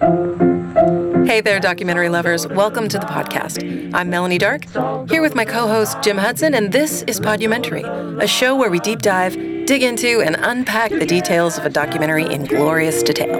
Hey there, documentary lovers. Welcome to the podcast. I'm Melanee Dark, here with my co host Jim Hudson, and this is Podumentary, a show where we deep dive, dig into, and unpack the details of a documentary in glorious detail.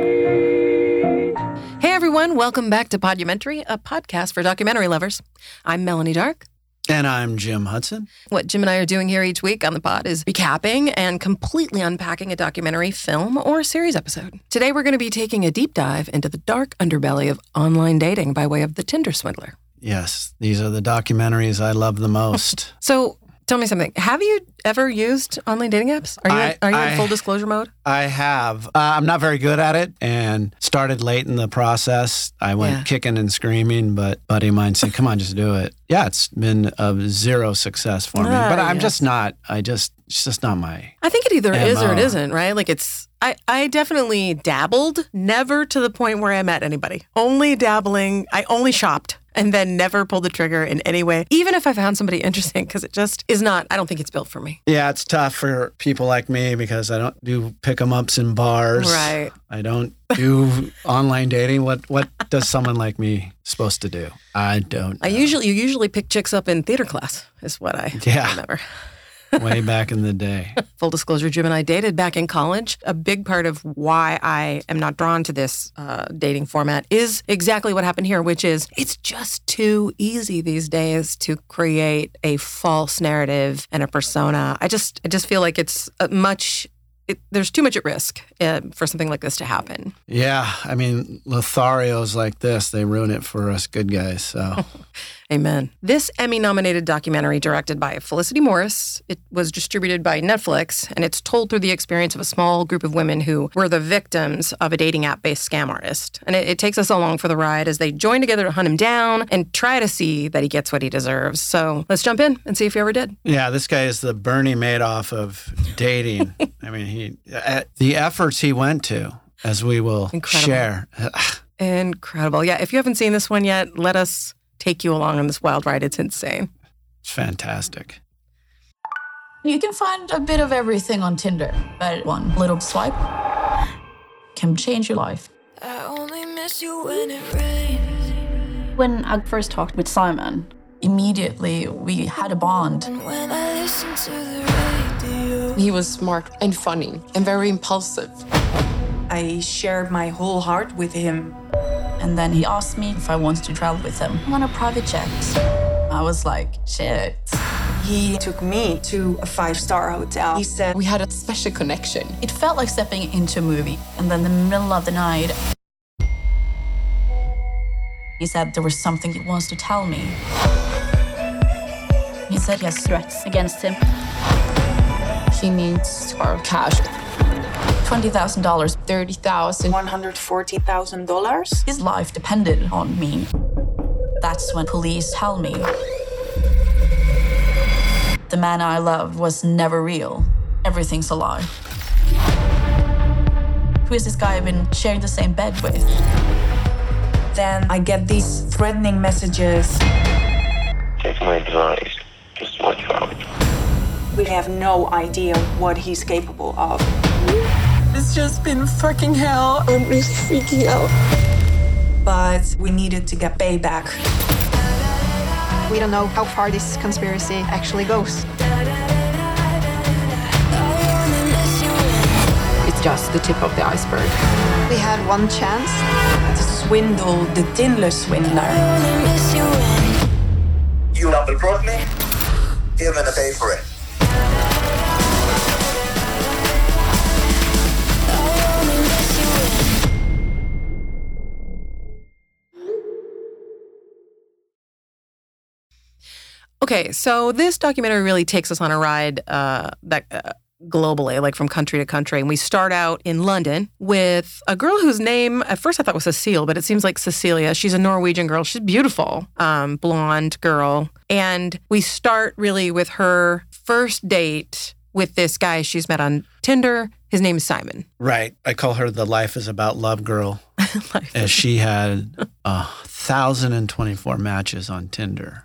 Hey everyone, welcome back to Podumentary, a podcast for documentary lovers. I'm Melanee Dark. And I'm Jim Hudson. What Jim and I are doing here each week on the pod is recapping and completely unpacking a documentary, film, or series episode. Today, we're going to be taking a deep dive into the dark underbelly of online dating by way of the Tinder swindler. Yes, these are the documentaries I love the most. so, tell me something. Have you ever used online dating apps? Are you, I, are you I, in full disclosure mode? I have. Uh, I'm not very good at it and started late in the process. I went Yeah. kicking and screaming, but buddy of mine said, come on, just do it. Yeah, it's been of zero success for me. Ah, but I'm yes. just not, I just, it's just not my. I think it either is or it MO. isn't, right? Like it's I, I definitely dabbled, never to the point where I met anybody. Only dabbling. I only shopped and then never pull the trigger in any way, even if I found somebody interesting, because it just is not, I don't think it's built for me. Yeah, it's tough for people like me because I don't do pick 'em ups in bars. Right. I don't do online dating. What what does someone like me supposed to do? I don't. I usually, you usually pick chicks up in theater class, is what I Yeah. remember. Way back in the day. Full disclosure, Jim and I dated back in college. A big part of why I am not drawn to this uh, dating format is exactly what happened here, which is it's just too easy these days to create a false narrative and a persona. I just, I just feel like it's uh, much. It, there's too much at risk uh, for something like this to happen. Yeah, I mean, Lotharios like this, they ruin it for us good guys. So, Amen. This Emmy nominated documentary, directed by Felicity Morris, it was distributed by Netflix, and it's told through the experience of a small group of women who were the victims of a dating app based scam artist. And it, it takes us along for the ride as they join together to hunt him down and try to see that he gets what he deserves. So let's jump in and see if he ever did. yeah, this guy is the Bernie Madoff of dating. I mean, he uh, the efforts he went to, as we will Incredible. share. Incredible. Yeah, if you haven't seen this one yet, let us take you along on this wild ride. It's insane. It's fantastic. You can find a bit of everything on Tinder, but one little swipe can change your life. I only miss you when it rains. When I first talked with Simon, immediately we had a bond. When I listen to the radio, He was smart and funny and very impulsive. I shared my whole heart with him. And then he asked me if I wanted to travel with him on a private jet. I was like, shit. He took me to a five star hotel. He said, We had a special connection. It felt like stepping into a movie. And then in the middle of the night, he said there was something he wants to tell me. He said he has threats against him. He needs our cash, $20,000. 30,000. $140,000? His life depended on me. That's when police tell me the man I loved was never real. Everything's a lie. Who is this guy I've been sharing the same bed with? Then I get these threatening messages. Take my advice. Just watch out. We have no idea what he's capable of. It's just been fucking hell. I'm really freaking out. But we needed to get payback. We don't know how far this conspiracy actually goes. It's just the tip of the iceberg. We had one chance. To swindle the Tinder swindler. You double cross me? You're gonna pay for it. Okay, so this documentary really takes us on a ride uh, that uh, globally, like from country to country. And we start out in London with a girl whose name at first I thought was Cecile, but it seems like Cecilia. She's a Norwegian girl. She's beautiful, um, blonde girl. And we start really with her first date with this guy she's met on Tinder. His name is Simon. Right. I call her the life is about love girl, Life as she had a thousand and twenty-four matches on Tinder.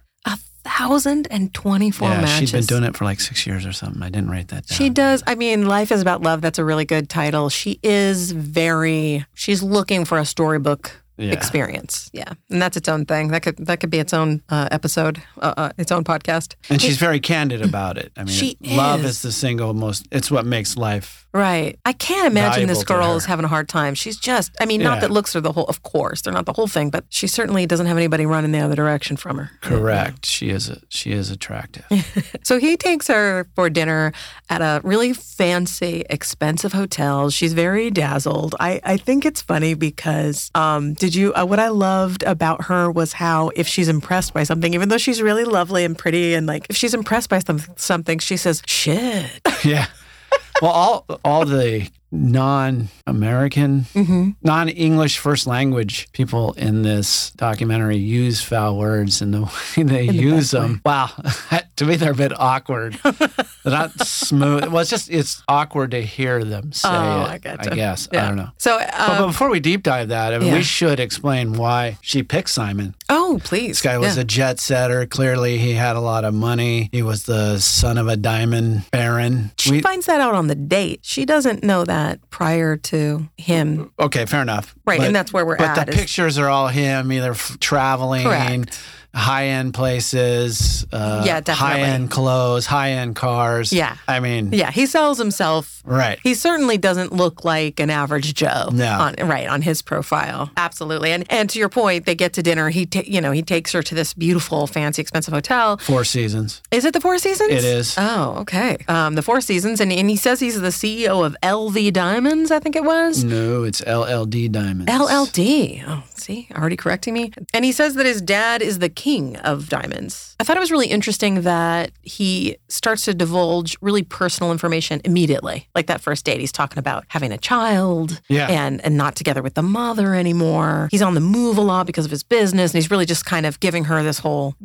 A 1,024 yeah, matches. she's been doing it for like six years or something. I didn't write that down. She does. I mean, Life is About Love. That's a really good title. She is very, she's looking for a storybook Yeah. experience. Yeah. And that's its own thing. That could, that could be its own uh, episode, uh, uh, its own podcast. And she's very candid about it. I mean, She love is. is the single most, it's what makes life. Right. I can't imagine this girl is having a hard time. She's just, I mean, not that looks are the whole, of course, they're not the whole thing, but she certainly doesn't have anybody running the other direction from her. Correct. She is, a, she is attractive. So he takes her for dinner at a really fancy, expensive hotel. She's very dazzled. I, I think it's funny because um, did you? Uh, what I loved about her was how if she's impressed by something, even though she's really lovely and pretty, and like if she's impressed by some, something, she says, "Shit." yeah. Well, all all the non-American, Mm-hmm. non-English first language people in this documentary use foul words, and the way they use them, wow, to me they're a bit awkward. they're not smooth. Well, it's just it's awkward to hear them say Oh, it. I gotcha. guess Yeah. I don't know. So, But, but um, before we deep dive that, I mean, yeah. we should explain why she picked Simon. oh, please. This guy was Yeah. a jet setter. Clearly, he had a lot of money. He was the son of a diamond baron. She We- finds that out on the date. She doesn't know that prior to him. okay, fair enough. Right, and that's where we're but at But the is- pictures are all him, either f- traveling, Correct. High end places, uh, Yeah, definitely. high end clothes, high end cars. Yeah. I mean, Yeah, he sells himself right. He certainly doesn't look like an average Joe. No. on, right on his profile, absolutely. And and to your point, they get to dinner. He ta- you know he takes her to this beautiful, fancy, expensive hotel. Four seasons. Is it the Four Seasons? It is. Oh, okay. Um, the Four Seasons, and and he says he's the CEO of LV Diamonds. I think it was. No, it's LLD Diamonds. LLD. Oh, see, already correcting me. And he says that his dad is the king of diamonds. I thought it was really interesting that he starts to divulge really personal information immediately. Like that first date, he's talking about having a child Yeah. and, and not together with the mother anymore. He's on the move a lot because of his business. And he's really just kind of giving her this whole,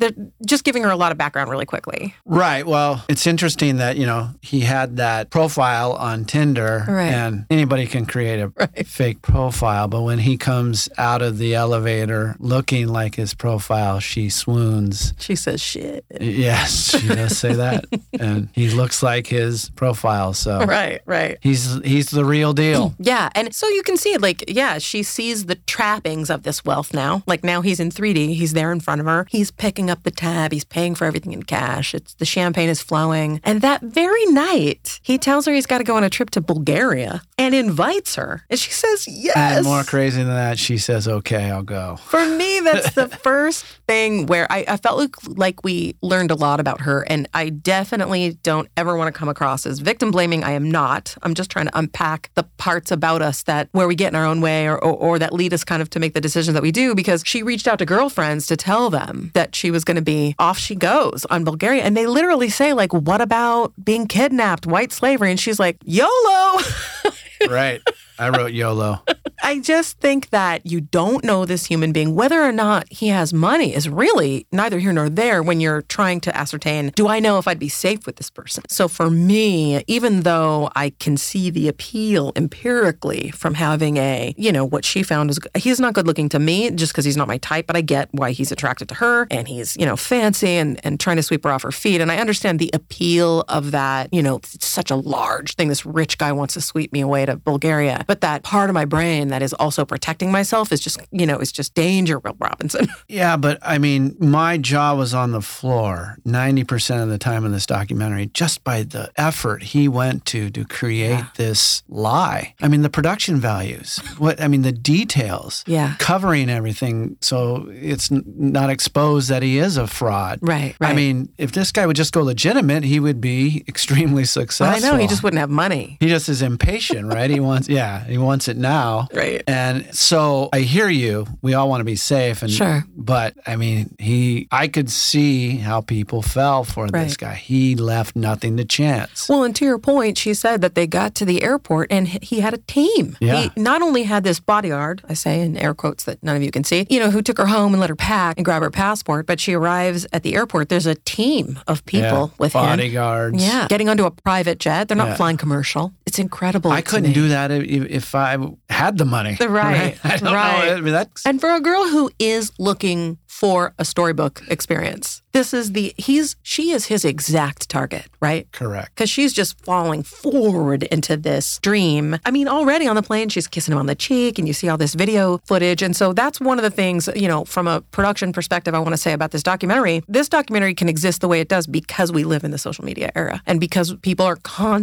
just giving her a lot of background really quickly. Right. Well, it's interesting that, you know, he had that profile on Tinder Right. and anybody can create a fake profile. But when he comes out of the elevator looking like his profile, she swoons. She says, shit. Yes, she does say that. and he looks like his profile. So Right, right. he's he's the real deal. Yeah. And so you can see, like, yeah, she sees the trappings of this wealth now. Like now he's in 3D. He's there in front of her. He's picking up the tab. He's paying for everything in cash. It's the champagne is flowing. And that very night, he tells her he's got to go on a trip to Bulgaria and invites her. And she says, yes. And more crazy than that, she says, "Okay, I'll go." For me, that's the first thing where I, I felt like, like we learned a lot about her. And I definitely don't ever want to come across as victim blaming. I am not. I'm just trying to unpack the parts about us that where we get in our own way or, or, or that lead us kind of to make the decisions that we do because she reached out to girlfriends to tell them that she was going to be off she goes on Bulgaria. And they literally say, like, what about being kidnapped, white slavery? And she's like, YOLO. right. I wrote YOLO. I just think that you don't know this human being, whether or not he has money is really neither here nor there when you're trying to ascertain, do I know if I'd be safe with this person? So for me, even though I can see the appeal empirically from having a, you know, what she found is he's not good looking to me just because he's not my type, but I get why he's attracted to her and he's, you know, fancy and, and trying to sweep her off her feet. And I understand the appeal of that, you know, it's such a large thing. This rich guy wants to sweep me away to Bulgaria. But that part of my brain that is also protecting myself is just, you know, is just danger, Will Robinson. Yeah, but I mean, my jaw was on the floor 90% of the time in this documentary just by the effort he went to to create this lie. I mean, the production values, what I mean, the details, Yeah. covering everything so it's not exposed that he is a fraud. Right, right. I mean, if this guy would just go legitimate, he would be extremely successful. I know he just wouldn't have money. He just is impatient, right? He wants, yeah, he wants it now. Right. And so I hear you. We all want to be safe, and Sure. But I mean, he, I could see how people fell for this guy. He left nothing to chance. Well, and to your point, she said that they got to the airport and he had a team. Yeah. He not only had this bodyguard, I say in air quotes that none of you can see, you know, who took her home and let her pack and grab her passport, but she arrives at the airport. There's a team of people Yeah. with him. bodyguards. Yeah. Getting onto a private jet. They're not Yeah. flying commercial. It's incredible. I couldn't me. do that if, if I had the money. Right, I don't right. know. I mean, that's And for a girl who is looking for a storybook experience, this is the he's she is his exact target, right? correct. Because she's just falling forward into this dream. I mean, already on the plane, she's kissing him on the cheek, and you see all this video footage. And so that's one of the things, you know, from a production perspective, I want to say about this documentary. This documentary can exist the way it does because we live in the social media era and because people are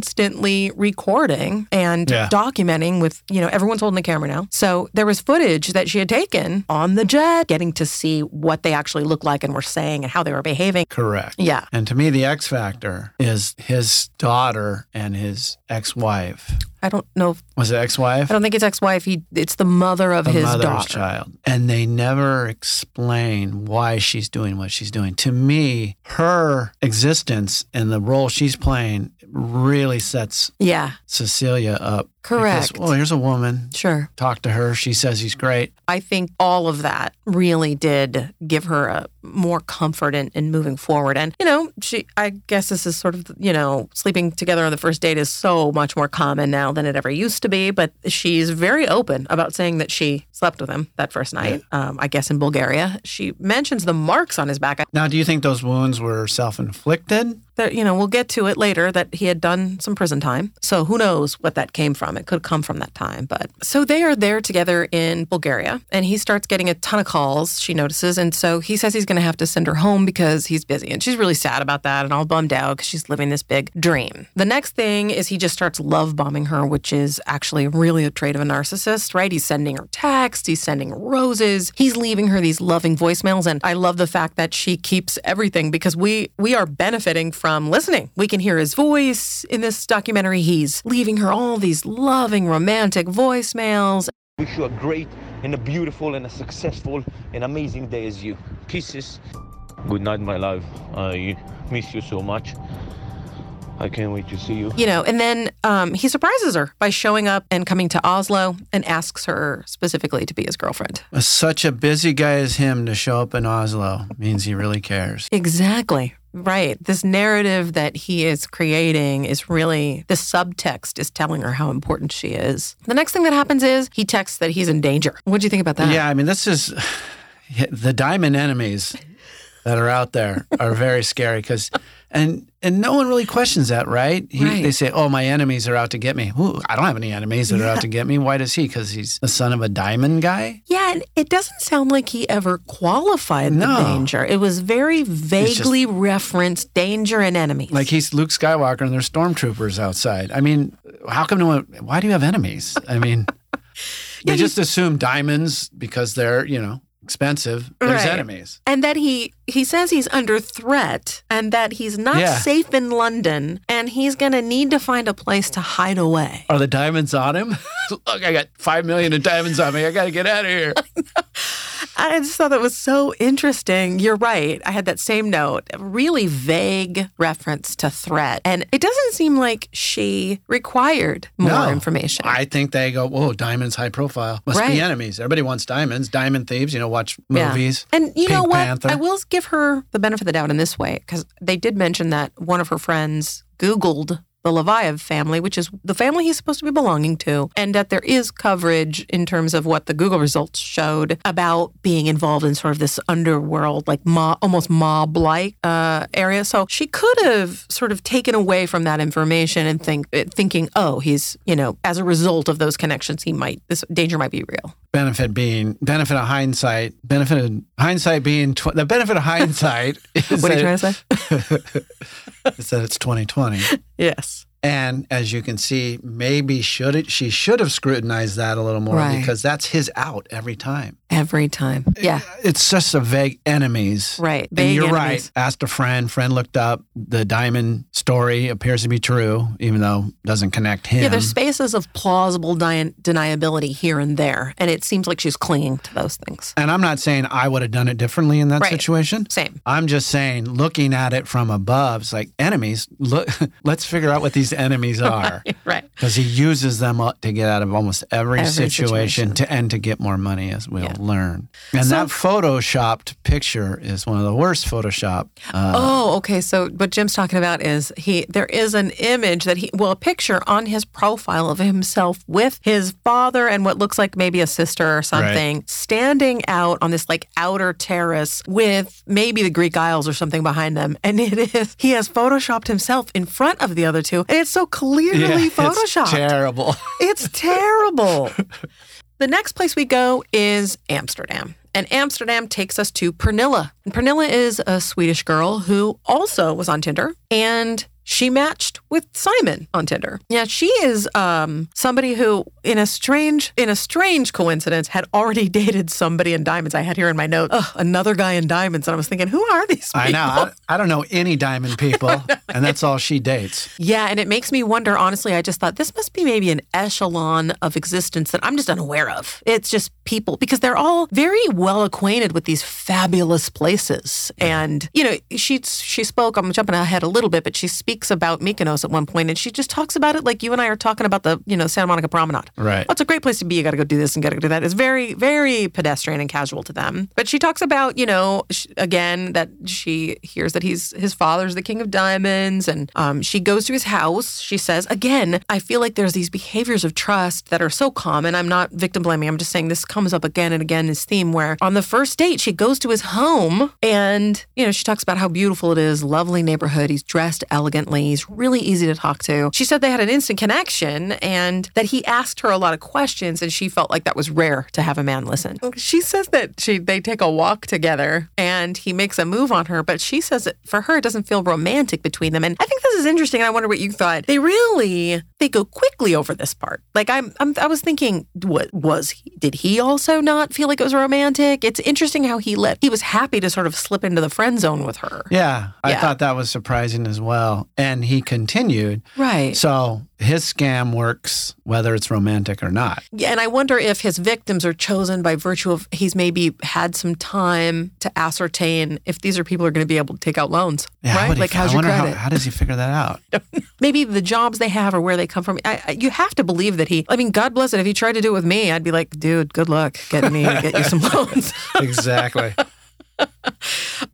constantly recording and Yeah. documenting with, you know, everyone's holding a camera now. So there was footage that she had taken on the jet, getting to see what they actually looked like and were saying and how they were behaving. Correct. Yeah. And to me, the X factor is his daughter and his ex-wife. I don't know. If, Was it ex-wife? I don't think it's ex-wife. He, it's the mother of the his daughter. child. And they never explain why she's doing what she's doing. To me, her existence and the role she's playing really sets Yeah, Cecilia up. Correct. Because, well, here's a woman. sure. Talk to her. She says he's great. I think all of that really did give her a more comfort in, in moving forward. And, you know, she, I guess this is sort of, you know, sleeping together on the first date is so much more common now than it ever used to be. But she's very open about saying that she slept with him that first night, um, I guess in Bulgaria. She mentions the marks on his back. Now, do you think those wounds were self-inflicted? That, you know, we'll get to it later that he had done some prison time. So who knows what that came from? It could come from that time. But so they are there together in Bulgaria and he starts getting a ton of calls, she notices. And so he says he's going to have to send her home because he's busy. And she's really sad about that and all bummed out because she's living this big dream. The next thing is he just starts love bombing her, which is actually really a trait of a narcissist, right? He's sending her texts, he's sending roses, he's leaving her these loving voicemails. And I love the fact that she keeps everything because we we are benefiting from listening. We can hear his voice in this documentary. He's leaving her all these loving, romantic voicemails. Wish you a great and a beautiful and a successful and amazing day as you. Kisses. Good night, my love. I miss you so much. I can't wait to see you. You know, and then um, he surprises her by showing up and coming to Oslo and asks her specifically to be his girlfriend. Such a busy guy as him to show up in Oslo means he really cares. Exactly. Right. This narrative that he is creating is really the subtext is telling her how important she is. The next thing that happens is he texts that he's in danger. What do you think about that? Yeah, I mean, this is the diamond enemies that are out there are very scary because, and and no one really questions that, right? He, Right. They say, "Oh, my enemies are out to get me." Ooh, I don't have any enemies that are out to get me. Why does he? Because he's the son of a diamond guy. Yeah, and it doesn't sound like he ever qualified No. the danger. It was very vaguely referenced danger and enemies. Like he's Luke Skywalker and there's stormtroopers outside. I mean, how come no one? Why do you have enemies? I mean, they just assume diamonds because they're you know expensive. There's Right. enemies. and that he he says he's under threat and that he's not Yeah. safe in London and he's going to need to find a place to hide away. Are the diamonds on him? Look, I got five million of diamonds on me. I got to get out of here. I just thought that was so interesting. You're right. I had that same note, a really vague reference to threat. And it doesn't seem like she required more No. information. I think they go, whoa, diamonds high profile. Must Right. be enemies. Everybody wants diamonds. Diamond thieves, you know, watch movies. Yeah. And you know what? Panther. I will give her the benefit of the doubt in this way because they did mention that one of her friends Googled the Leviev family, which is the family he's supposed to be belonging to, and that there is coverage in terms of what the Google results showed about being involved in sort of this underworld, like mob, almost mob like uh, area. So she could have sort of taken away from that information and think thinking, oh, he's you know, as a result of those connections, he might this danger might be real. Benefit being benefit of hindsight. Benefit of hindsight being tw- the benefit of hindsight. is What are you that- trying to say? is that it's 2020. yes. And as you can see, maybe should it she should have scrutinized that a little more Right. because that's his out every time. Every time. Yeah. It's just a vague enemies. Right. And you're enemies. right. Asked a friend. Friend looked up. The diamond story appears to be true, even though it doesn't connect him. Yeah, there's spaces of plausible di- deniability here and there, and it seems like she's clinging to those things. and I'm not saying I would have done it differently in that Right. situation. Same. I'm just saying, looking at it from above, it's like enemies. Look, let's figure out what these enemies are, Right. because he uses them to get out of almost every, Every situation, situation. to and to get more money, as we'll Yeah. learn. And So- that photoshopped picture is one of the worst Photoshop. Uh, Oh, okay. So what Jim's talking about is he there is an image that he well a picture on his profile of himself with his father and what looks like maybe a sister or something standing out on this like outer terrace with maybe the Greek Isles or something behind them. And it is he has photoshopped himself in front of the other two. And it's so clearly yeah, photoshopped. It's terrible. It's terrible. the next place we go is Amsterdam. And Amsterdam takes us to Pernilla. And Pernilla is a Swedish girl who also was on Tinder and she matched with Simon on Tinder. Yeah, she is um, somebody who, in a strange, in a strange coincidence, had already dated somebody in diamonds. I had here in my notes, "Ugh, another guy in diamonds, and I was thinking, who are these? People? I know. I, I don't know any diamond people, and that's all she dates. Yeah, and it makes me wonder, honestly, I just thought this must be maybe an echelon of existence that I'm just unaware of. It's just people, because they're all very well acquainted with these fabulous places. And, you know, she, she spoke, I'm jumping ahead a little bit, but she speaks about Mykonos at one point, and she just talks about it like you and I are talking about the, you know, Santa Monica Promenade. Right. Well, it's a great place to be. You got to go do this and got to go do that. It's very, very pedestrian and casual to them. But she talks about, you know, sh- again, that she hears that he's his father's the king of diamonds. And um, she goes to his house. She says, again, I feel like there's these behaviors of trust that are so common. I'm not victim blaming. I'm just saying this comes up again and again, this theme where on the first date, she goes to his home and, you know, she talks about how beautiful it is, lovely neighborhood. He's dressed elegantly. He's really easy to talk to. She said they had an instant connection and that he asked her a lot of questions and she felt like that was rare to have a man listen. She says that she they take a walk together and he makes a move on her, but she says that for her it doesn't feel romantic between them. And I think this is interesting and I wonder what you thought. They really they go quickly over this part. Like I'm, I'm I was thinking what was he did he also not feel like it was romantic? It's interesting how he let he was happy to sort of slip into the friend zone with her. Yeah, I Yeah. thought that was surprising as well. And he continued. Right. So his scam works whether it's romantic or not. Yeah, and I wonder if his victims are chosen by virtue of he's maybe had some time to ascertain if these are people who are going to be able to take out loans, Yeah, right? he Like, fi- how's I your wonder how, credit? how does he figure that out? maybe the jobs they have or where they come from. I, I, you have to believe that he. I mean, God bless it. If he tried to do it with me, I'd be like, dude, good luck getting me get you some loans. exactly.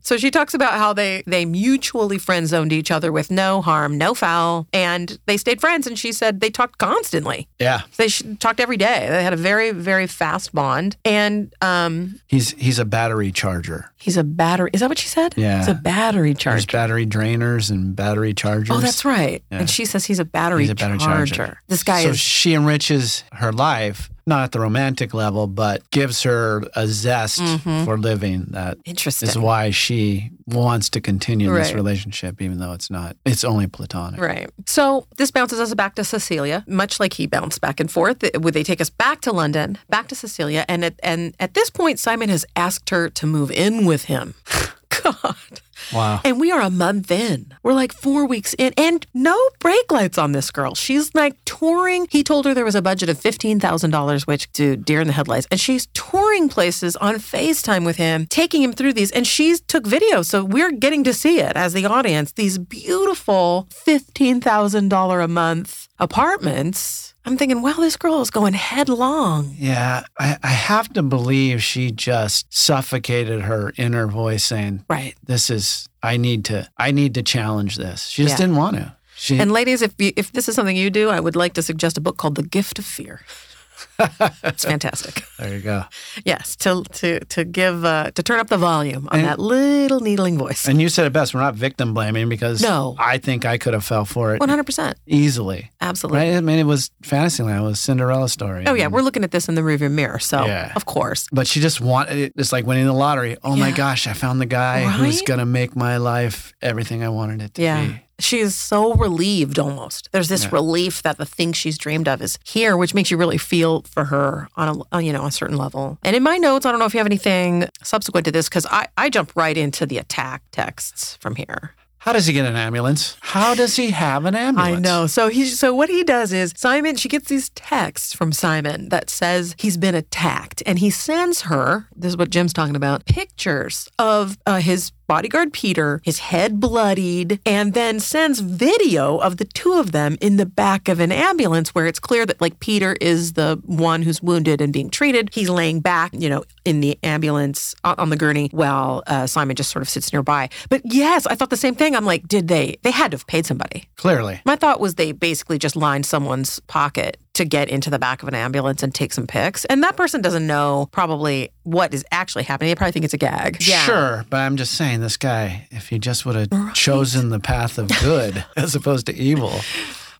So she talks about how they they mutually friend zoned each other with no harm, no foul, and they stayed friends. And she said they talked constantly. Yeah. They sh- talked every day. They had a very very fast bond. And um, He's he's a battery charger. He's a battery. Is that what she said? Yeah. he's a battery charger. There's battery drainers and battery chargers. Oh, that's right. Yeah. And she says he's a battery, He's a battery charger. charger. This guy so is she enriches her life, not at the romantic level, but gives her a zest for living that Mm-hmm. interesting. is why she wants to continue this relationship, even though it's not, it's only platonic. Right. So this bounces us back to Cecilia, much like he bounced back and forth. Would they take us back to London, back to Cecilia, and at, and at this point, Simon has asked her to move in with him. God. Wow. And we are a month in. We're like four weeks in, and no brake lights on this girl. She's like touring. He told her there was a budget of $15,000, which, dude, deer in the headlights. And she's touring places on FaceTime with him, taking him through these. And she's took video. So we're getting to see it as the audience, these beautiful $15,000 a month apartments. I'm thinking, wow, this girl is going headlong. Yeah, I, I have to believe she just suffocated her inner voice saying, Right. "This is I need to I need to challenge this." She just Yeah. didn't want to. She And ladies, if you, if this is something you do, I would like to suggest a book called The Gift of Fear. It's fantastic. there you go. Yes, to to to give uh, to turn up the volume on And- that little needling voice. And you said it best. We're not victim blaming because No. I think I could have fell for it One hundred percent, easily. absolutely. Right? I mean, it was Fantasyland. It was Cinderella story. Oh yeah, we're looking at this in the rearview mirror, so Yeah. of course. But she just wanted it. It's like winning the lottery. Oh my gosh, I found the guy who's going to make my life everything I wanted it to Yeah. be. She is so relieved almost. There's this Yeah. relief that the thing she's dreamed of is here, which makes you really feel for her on a on, you know a certain level. And in my notes, I don't know if you have anything subsequent to this because I I jump right into the attack texts from here. How does he get an ambulance? How does he have an ambulance? I know. So he so what he does is Simon she gets these texts from Simon that says he's been attacked and he sends her this is what Jim's talking about pictures of uh, his bodyguard Peter, his head bloodied, and then sends video of the two of them in the back of an ambulance where it's clear that like Peter is the one who's wounded and being treated. He's laying back, you know, in the ambulance on the gurney while uh, Simon just sort of sits nearby. But yes, I thought the same thing. I'm like, did they? They had to have paid somebody. Clearly. My thought was they basically just lined someone's pocket to get into the back of an ambulance and take some pics. And that person doesn't know probably what is actually happening. They probably think it's a gag. Sure, but I'm just saying, this guy, if he just would have chosen the path of good as opposed to evil,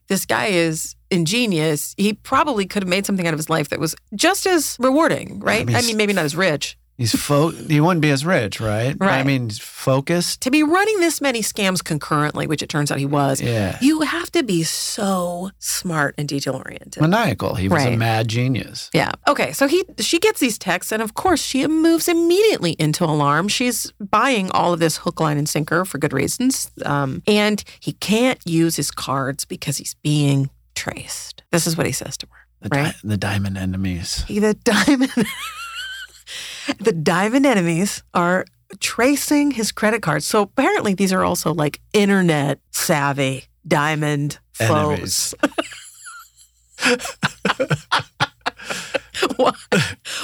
This guy is ingenious. He probably could have made something out of his life that was just as rewarding, right? mean, I mean, maybe not as rich. He's fo- he wouldn't be as rich, right? Right. I mean, focused. To be running this many scams concurrently, which it turns out he was, Yeah. you have to be so smart and detail oriented. Maniacal. He was a mad genius. Yeah. Okay. So he she gets these texts, and of course she moves immediately into alarm. She's buying all of this hook, line, and sinker for good reasons. Um, and he can't use his cards because he's being traced. This is what he says to her. The, Right. di- the diamond enemies. He- The diamond, the diamond enemies are tracing his credit cards. So apparently these are also like internet savvy diamond foes. Why?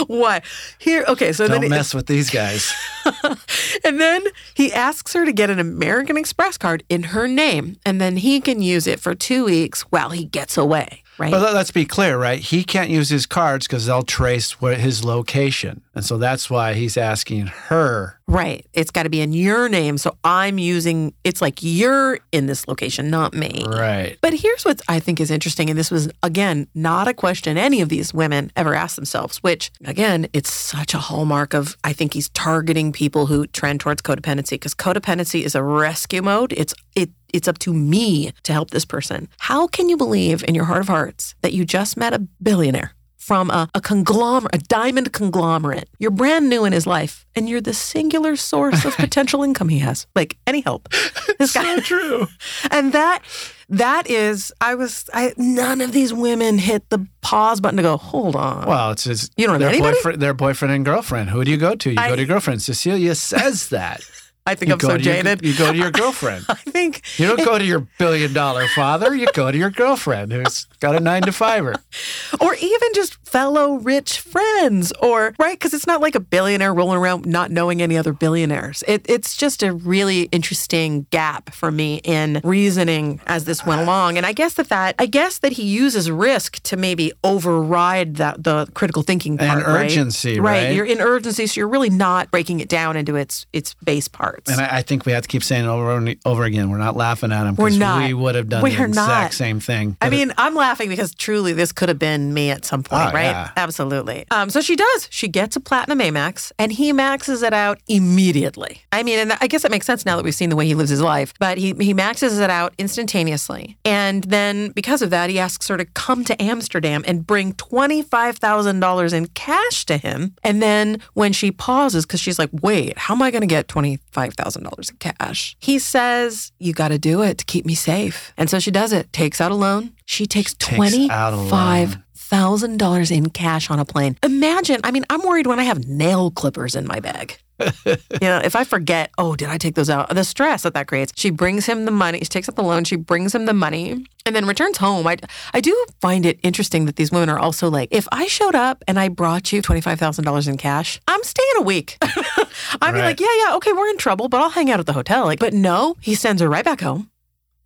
Why? Here, okay. So Don't then, mess with these guys. and then he asks her to get an American Express card in her name, and then he can use it for two weeks while he gets away. Right? But let- let's be clear, right? He can't use his cards because they'll trace where his location. And so that's why he's asking her. Right. It's got to be in your name. So I'm using, it's like you're in this location, not me. Right. But here's what I think is interesting. And this was, again, not a question any of these women ever asked themselves, which, again, it's such a hallmark of, I think he's targeting people who trend towards codependency because codependency is a rescue mode. It's, it, it's up to me to help this person. How can you believe in your heart of hearts that you just met a billionaire? From a, a conglomerate, a diamond conglomerate. You're brand new in his life, and you're the singular source of potential income he has. Like any help, this guy. true. And that that is, I was, I none of these women hit the pause button to go, hold on. Well, it's his, You don't know their anybody? boyfriend, their boyfriend and girlfriend. Who do you go to? You I- go to your girlfriend. Cecilia says that. I think You I'm so your- jaded. you go to your girlfriend. I think You don't go to your billion dollar father. You go to your girlfriend who's got a nine to fiver. or even just fellow rich friends, or right, because it's not like a billionaire rolling around not knowing any other billionaires. It, it's just a really interesting gap for me in reasoning as this went along. And I guess that that I guess that he uses risk to maybe override that the critical thinking And part, right? urgency, right? You're in urgency, so you're really not breaking it down into its its base parts. And I, I think we have to keep saying it over and over again. We're not laughing at him We're not. we would have done We're the exact not. same thing. I But it- mean, I'm laughing because truly this could have been me at some point, Oh, right? yeah. Absolutely. Um, so she does. She gets a platinum Amex and he maxes it out immediately. I mean, and I guess that makes sense now that we've seen the way he lives his life, but he, he maxes it out instantaneously. And then because of that, he asks her to come to Amsterdam and bring $25,000 in cash to him. And then when she pauses, because she's like, wait, how am I going to get $25,000 in cash? He says, you got to do it to keep me safe. And so she does it, takes out a loan. She takes Takes out a loan. twenty-five thousand dollars in cash on a plane. Imagine, I mean, I'm worried when I have nail clippers in my bag. you know, if I forget, oh, did I take those out? The stress that that creates. She brings him the money. She takes out the loan. She brings him the money, and then returns home. I, I do find it interesting that these women are also like, if I showed up and I brought you twenty five thousand dollars in cash, I'm staying a week. I'd be like, yeah, yeah, okay, we're in trouble, but I'll hang out at the hotel. Like, but no, he sends her right back home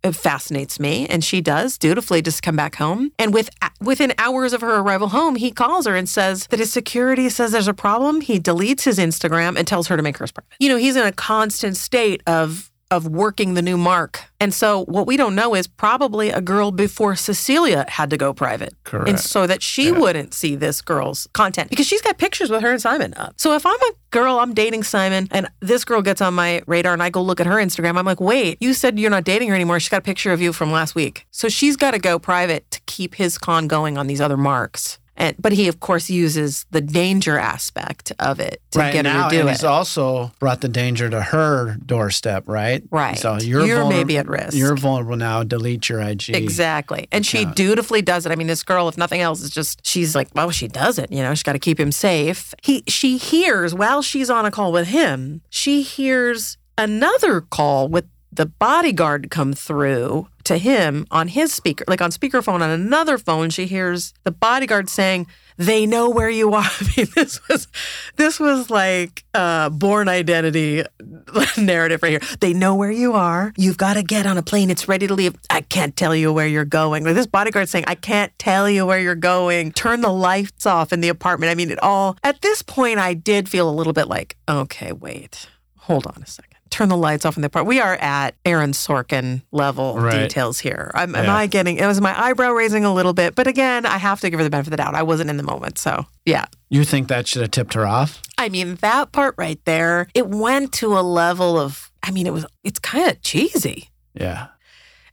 it fascinates me and she does dutifully just come back home and with within hours of her arrival home he calls her and says that his security says there's a problem he deletes his instagram and tells her to make hers private you know he's in a constant state of of working the new mark. And so what we don't know is probably a girl before cecilia had to go private. And so that she wouldn't see this girl's content because she's got pictures with her and simon up. So if i'm a girl i'm dating simon and this girl gets on my radar and i go look at her instagram i'm like wait you said you're not dating her anymore. She's got a picture of you from last week. So she's got to go private to keep his con going on these other marks and but he of course uses the danger aspect of it to right get now, her to do and it he's also brought the danger to her doorstep, right? Right. So you're, You're vulner- maybe at risk. You're vulnerable now. Delete your IG. Exactly. And she dutifully does it. I mean, this girl, if nothing else, is just she's like, well, she does it. You know, she's got to keep him safe. He she hears while she's on a call with him, she hears another call with the bodyguard come through to him on his speaker, like on speakerphone on another phone. She hears the bodyguard saying, "They know where you are." I mean, this was this was like uh, Bourne Identity narrative right here. They know where you are. You've got to get on a plane. It's ready to leave. I can't tell you where you're going. Like this bodyguard saying, "I can't tell you where you're going." Turn the lights off in the apartment. I mean, it all. At this point, I did feel a little bit like, okay, wait, hold on a second turn the lights off in the apartment. We are at Aaron Sorkin level Right. details here. I'm, Am I getting? It was my eyebrow raising a little bit, but again, I have to give her the benefit of the doubt. I wasn't in the moment, so yeah. You think that should have tipped her off? I mean, that part right there, it went to a level of. I mean, it was. It's kind of cheesy, Yeah.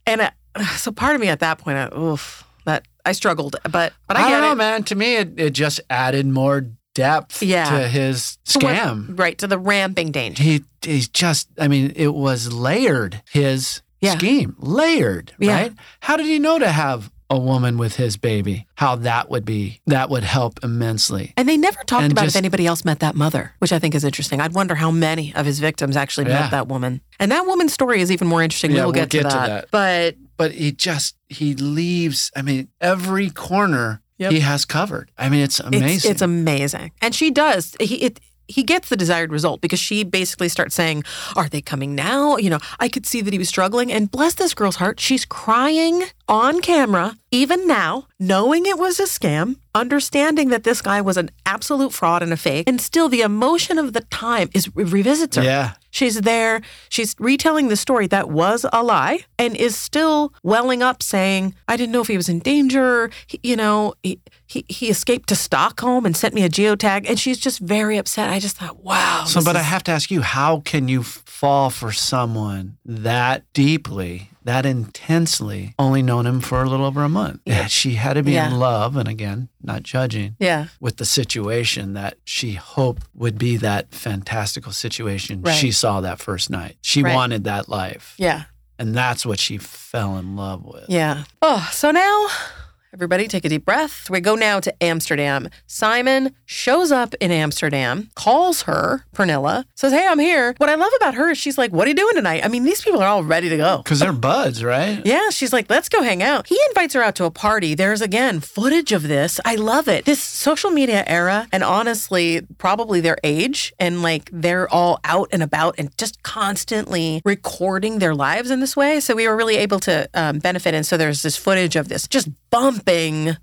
and uh, so part of me at that point, I, oof, that I struggled, but but I, I, get don't know, it. man. To me, it, it just added more depth Yeah. to his To what- scam. right to the ramping danger. He he's just I mean, it was layered his Yeah. scheme. Layered, Yeah. right? How did he know to have a woman with his baby? How that would be that would help immensely. And they never talked And about just- if anybody else met that mother, which I think is interesting. I'd wonder how many of his victims actually Yeah. met that woman. And that woman's story is even more interesting. Yeah, we'll, we'll get, to, get to that. that. But But he just he leaves I mean, every corner Yep. he has covered. I mean, it's amazing. It's, it's amazing. And she does. He it he gets the desired result because she basically starts saying, Are they coming now? You know, I could see that he was struggling. And bless this girl's heart, she's crying on camera, even now, knowing it was a scam, understanding that this guy was an absolute fraud and a fake. And still, the emotion of the time is revisits her. Yeah. She's there. She's retelling the story that was a lie and is still welling up saying, I didn't know if he was in danger. He, you know, he, he, he escaped to Stockholm and sent me a geotag. And she's just very upset. I just thought, wow. So, but I have to ask you, how can you fall for someone that deeply, that intensely, only known him for a little over a month? Yeah. She had to be Yeah. in love, and again, not judging, Yeah. with the situation that she hoped would be that fantastical situation Right. she saw that first night. She Right. wanted that life. Yeah. And that's what she fell in love with. Yeah. Oh, so now everybody take a deep breath. We go now to Amsterdam. Simon shows up in Amsterdam, calls her, Pernilla, says, Hey, I'm here. What I love about her is she's like, What are you doing tonight? I mean, these people are all ready to go. Because they're buds, right? Yeah, she's like, let's go hang out. He invites her out to a party. There's again footage of this. I love it. This social media era, and honestly, probably their age, and like they're all out and about and just constantly recording their lives in this way. So we were really able to um, benefit. And so there's this footage of this just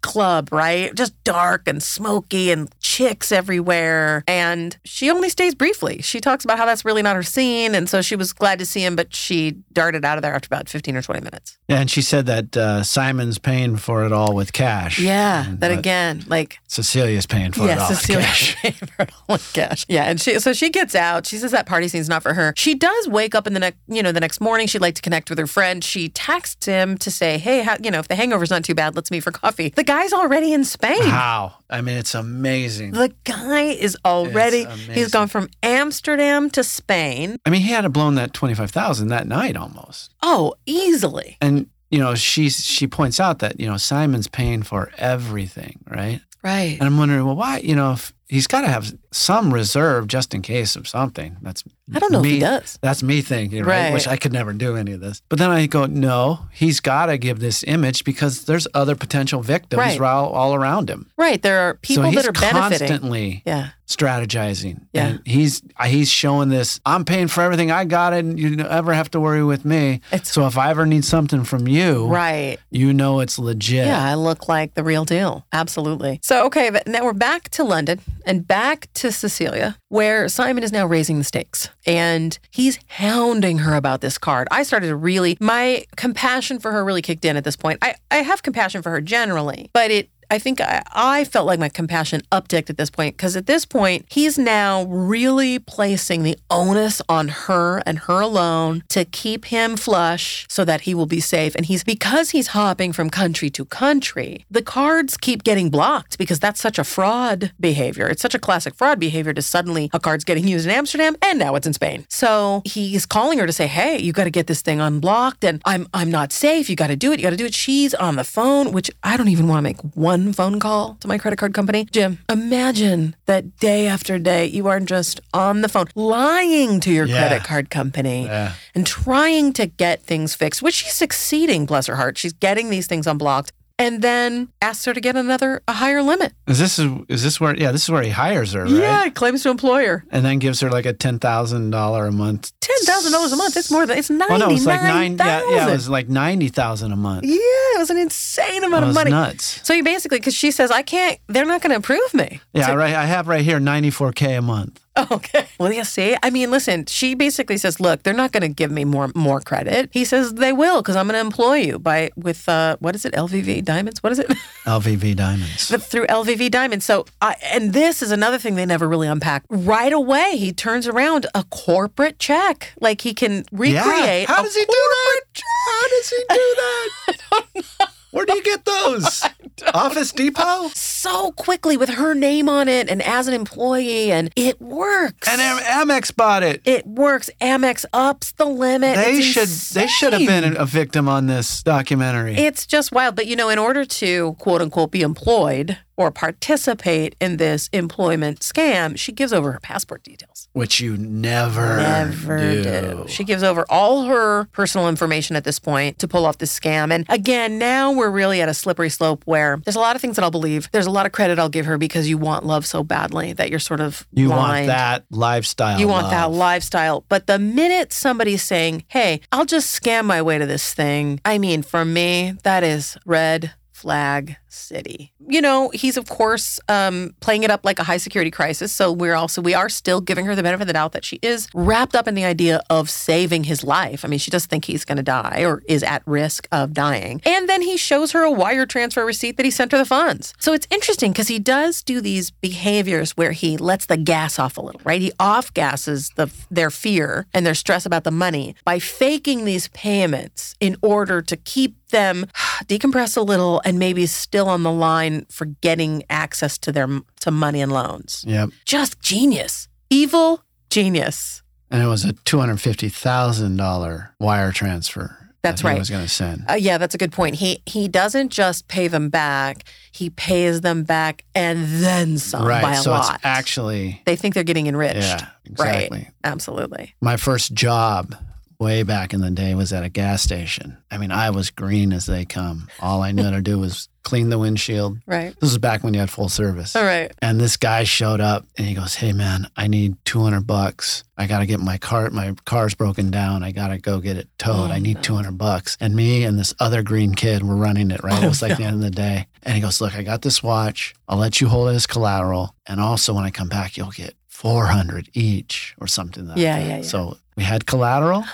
club, right? Just dark and smoky and chicks everywhere. And she only stays briefly. She talks about how that's really not her scene. And so she was glad to see him, but she darted out of there after about 15 or 20 minutes. Yeah, and she said that uh, Simon's paying for it all with cash. Yeah, And that again, like Cecilia's paying for it all Cecilia with cash. paid for it all with cash. Yeah, and she so she gets out. She says that party scene's not for her. She does wake up in the next, you know, the next morning. She'd like to connect with her friend. She texts him to say, "Hey, how, you know, if the hangover's not too bad, let's meet for coffee." The guy's already in Spain. How? I mean, it's amazing. The guy is already, he's gone from Amsterdam to Spain. I mean, he had blown that twenty five thousand that night almost. Oh, easily. And you know, she she points out that you know Simon's paying for everything, right? Right. And I'm wondering, well, why? You know, if he's got to have some reserve just in case of something. That's I don't know me, if he does. That's me thinking, right? Right. Which I could never do any of this. But then I go, no, he's got to give this image because there's other potential victims Right. all, all around him. Right. There are people so that are benefiting. constantly Yeah. strategizing. Yeah. And he's uh, he's showing this. I'm paying for everything. I got it. And you never have to worry with me. It's- so if I ever need something from you, Right. you know it's legit. Yeah, I look like the real deal. Absolutely. So, okay, but now we're back to London and back to Cecilia, where Simon is now raising the stakes and he's hounding her about this card. I started to really, my compassion for her really kicked in at this point. I, I have compassion for her generally, but it, I think I, I felt like my compassion upticked at this point because at this point, he's now really placing the onus on her and her alone to keep him flush so that he will be safe. And he's because he's hopping from country to country, the cards keep getting blocked because that's such a fraud behavior. It's such a classic fraud behavior to suddenly a card's getting used in Amsterdam and now it's in Spain. So he's calling her to say, Hey, you got to get this thing unblocked and I'm I'm not safe. You got to do it. You got to do it. She's on the phone, which I don't even want to make one one phone call to my credit card company. Jim, imagine that day after day you are just on the phone lying to your Yeah. credit card company Yeah. and trying to get things fixed, which she's succeeding, bless her heart. She's getting these things unblocked. And then asks her to get another a higher limit. Is this is this where? Yeah, this is where he hires her, right? Yeah, claims to employer. And then gives her like a ten thousand dollar a month. Ten thousand dollars a month. It's more than it's ninety Oh no, it's like nine. Yeah, yeah, it was like ninety thousand a month. Yeah, it was an insane amount of money. nuts. So you basically, because she says, I can't, they're not going to approve me. Yeah, So- right. I have right here ninety four k a month. Okay. Well, you see, I mean, listen, she basically says, look, they're not going to give me more more credit. He says they will because I'm going to employ you by with uh, what is it, LVV Diamonds? What is it? LVV diamonds. But through LVV Diamonds. So, I, and this is another thing they never really unpack. Right away, he turns around a corporate check, like he can recreate. How does he do that? How does he do that? Where do you get those? Office Depot? so quickly with her name on it and as an employee, and it works. And Am- Amex bought it. it works. Amex ups the limit. They It's should they should have been a victim on this documentary. It's just wild. But you know, in order to quote unquote be employed or participate in this employment scam, she gives over her passport details. which you never Never do. do. She gives over all her personal information at this point to pull off this scam. And again, now we're really at a slippery slope where there's a lot of things that I'll believe. There's a lot of credit I'll give her because you want love so badly that you're sort of You want that lifestyle. You want that lifestyle. But the minute somebody's saying, hey, I'll just scam my way to this thing, I mean, for me, that is red flag city. You know, he's of course um, playing it up like a high security crisis. So we're also we are still giving her the benefit of the doubt that she is wrapped up in the idea of saving his life. I mean, she does think he's going to die or is at risk of dying. And then he shows her a wire transfer receipt that he sent her the funds. So it's interesting because he does do these behaviors where he lets the gas off a little, right? He off gasses the their fear and their stress about the money by faking these payments in order to keep them decompress a little and maybe still on the line for getting access to their to money and loans. Yep. Just genius. Evil genius. And it was a two hundred fifty thousand dollar wire transfer. That's that he right. was going to send. Uh, yeah, that's a good point. He he doesn't just pay them back; he pays them back and then some right. by a so lot. it's actually they think they're getting enriched. yeah, exactly. Right. Absolutely. My first job way back in the day was at a gas station. I mean, I was green as they come. All I knew how to do was clean the windshield. Right. This was back when you had full service. All right. And this guy showed up and he goes, "Hey man, I need 200 bucks. I got to get my car my car's broken down. I got to go get it towed. Oh, I need 200 bucks." And me and this other green kid were running it, right? Oh, it was like the end of the day. And he goes, "Look, I got this watch. I'll let you hold it as collateral, and also when I come back, you'll get 400 each or something like Yeah, that." yeah, yeah. So we had collateral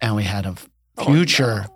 and we had a Oh, future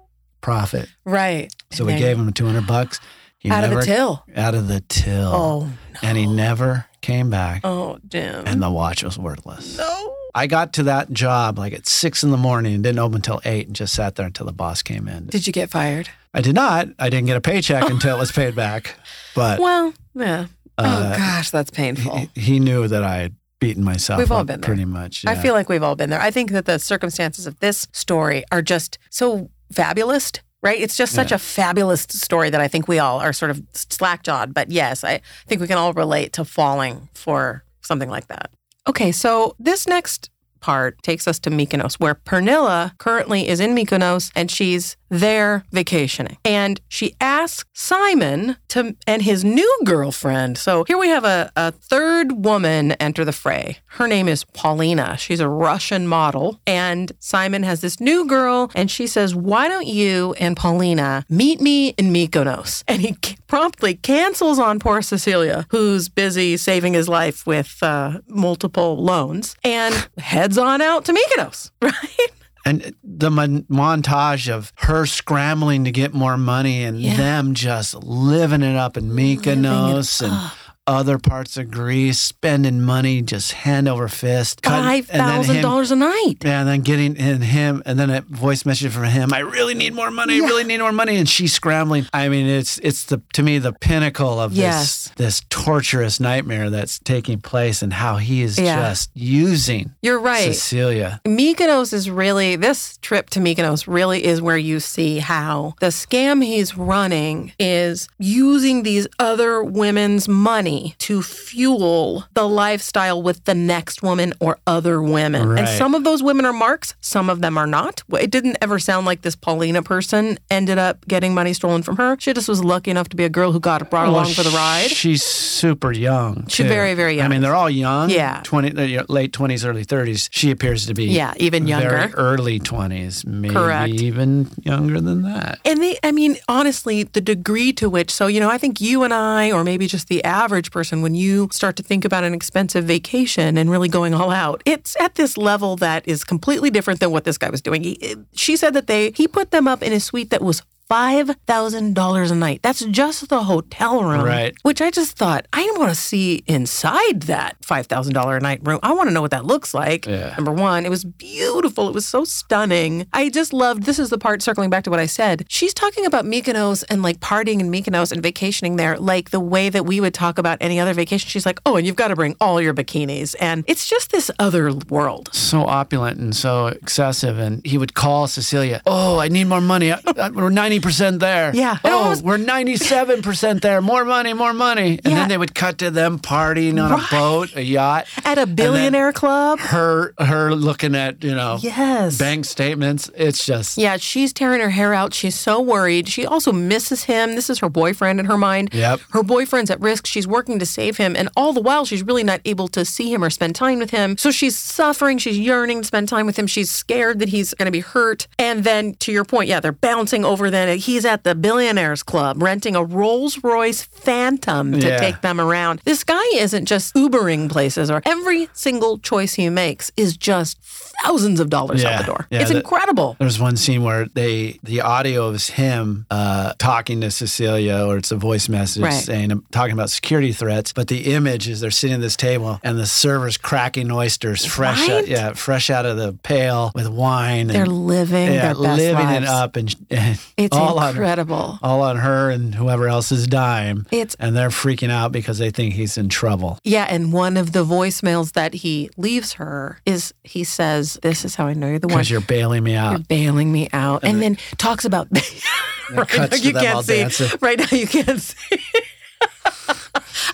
profit. Right. So we gave him 200 bucks. He out of the till. out of the till. Oh. no. And he never came back Oh, Jim. and the watch was worthless. no. I got to that job like at six in the morning and didn't open until eight and just sat there until the boss came in. Did you get fired? I did not. I didn't get a paycheck until it was paid back. But Well, yeah. uh, oh gosh, that's painful. he, he knew that I had beaten myself We've all been there. pretty much. I feel like we've all been there. I think that the circumstances of this story are just so fabulous, right? It's just such Yeah. a fabulous story that I think we all are sort of slack jawed. But yes, I think we can all relate to falling for something like that. Okay, so this next part takes us to Mykonos, where Pernilla currently is in Mykonos and she's there vacationing. And she asks Simon to and his new girlfriend. So here we have a, a third woman enter the fray. Her name is Paulina. She's a Russian model. And Simon has this new girl, and she says, Why don't you and Paulina meet me in Mykonos? And he promptly cancels on poor Cecilia, who's busy saving his life with uh, multiple loans, and heads on out to Mykonos, right? And the mon- montage of her scrambling to get more money and Yeah. them just living it up in Mykonos and other parts of Greece, spending money just hand over fist. Five thousand dollars a night. Yeah, and then getting in him, and then a voice message from him. I really need more money. I really need more money, and she's scrambling. I mean, it's it's the to me the pinnacle of Yes. this this torturous nightmare that's taking place, and how he is Yeah. just using You're right. Cecilia. Mykonos is really, this trip to Mykonos really is where you see how the scam he's running is using these other women's money to fuel the lifestyle with the next woman or other women. And some of those women are marks, some of them are not. It didn't ever sound like this Paulina person ended up getting money stolen from her. She just was lucky enough to be a girl who got brought along for the ride. She's super young. She's too. very, very young. I mean, they're all young. Yeah. twenty, uh, late twenties, early thirties. She appears to be. Yeah, even Very younger. early twenties, maybe Correct. even younger than that. And they, I mean, honestly, the degree to which, so, you know, I think you and I, or maybe just the average person, when you start to think about an expensive vacation and really going all out, it's at this level that is completely different than what this guy was doing. He, eh, she said that they, he put them up in a suite that was $5,000 a night. That's just the hotel room. Right. Which I just thought, I want to see inside that $5,000 a night room. I want to know what that looks like. Yeah. Number one, it was beautiful. It was so stunning. I just loved, this is the part circling back to what I said. She's talking about Mykonos and like partying in Mykonos and vacationing there, like the way that we would talk about any other vacation. She's like, oh, and you've got to bring all your bikinis. And it's just this other world. so opulent and so excessive. And he would call Cecilia, Oh, I need more money. I- I- We're 90% there. Yeah. Oh, and Oh, we're 97% there. More money, more money. And Yeah. then they would cut to them partying on Right. a boat, a yacht. At a billionaire club. Her, her looking at, you know, Yes. bank statements. It's just, Yeah, she's tearing her hair out. She's so worried. She also misses him. This is her boyfriend in her mind. Yep. Her boyfriend's at risk. She's working to save him. And all the while, she's really not able to see him or spend time with him. So she's suffering. She's yearning to spend time with him. She's scared that he's going to be hurt. And then, to your point, yeah, they're bouncing over. Then he's at the Billionaires Club renting a Rolls Royce Phantom to Yeah. take them around. This guy isn't just Ubering places, or every single choice he makes is just thousands of dollars out the door. Yeah, it's that- incredible. There's one scene where they the audio is him uh, talking to Cecilia, or it's a voice message Right. saying talking about security threats. But the image is they're sitting at this table and the server's cracking oysters fresh, out, yeah, fresh out of the pail with wine. They're and, living yeah, their best living it up, and, and It's all on incredible. all on her and whoever else's dime. It's- and they're freaking out because they think he's in trouble. Yeah, and one of the voicemails that he leaves her is he says, "This is how I know you're the one. Because you're bailing me out. You're bailing me out," and then talks about right now you can't see. dancing. Right now you can't see.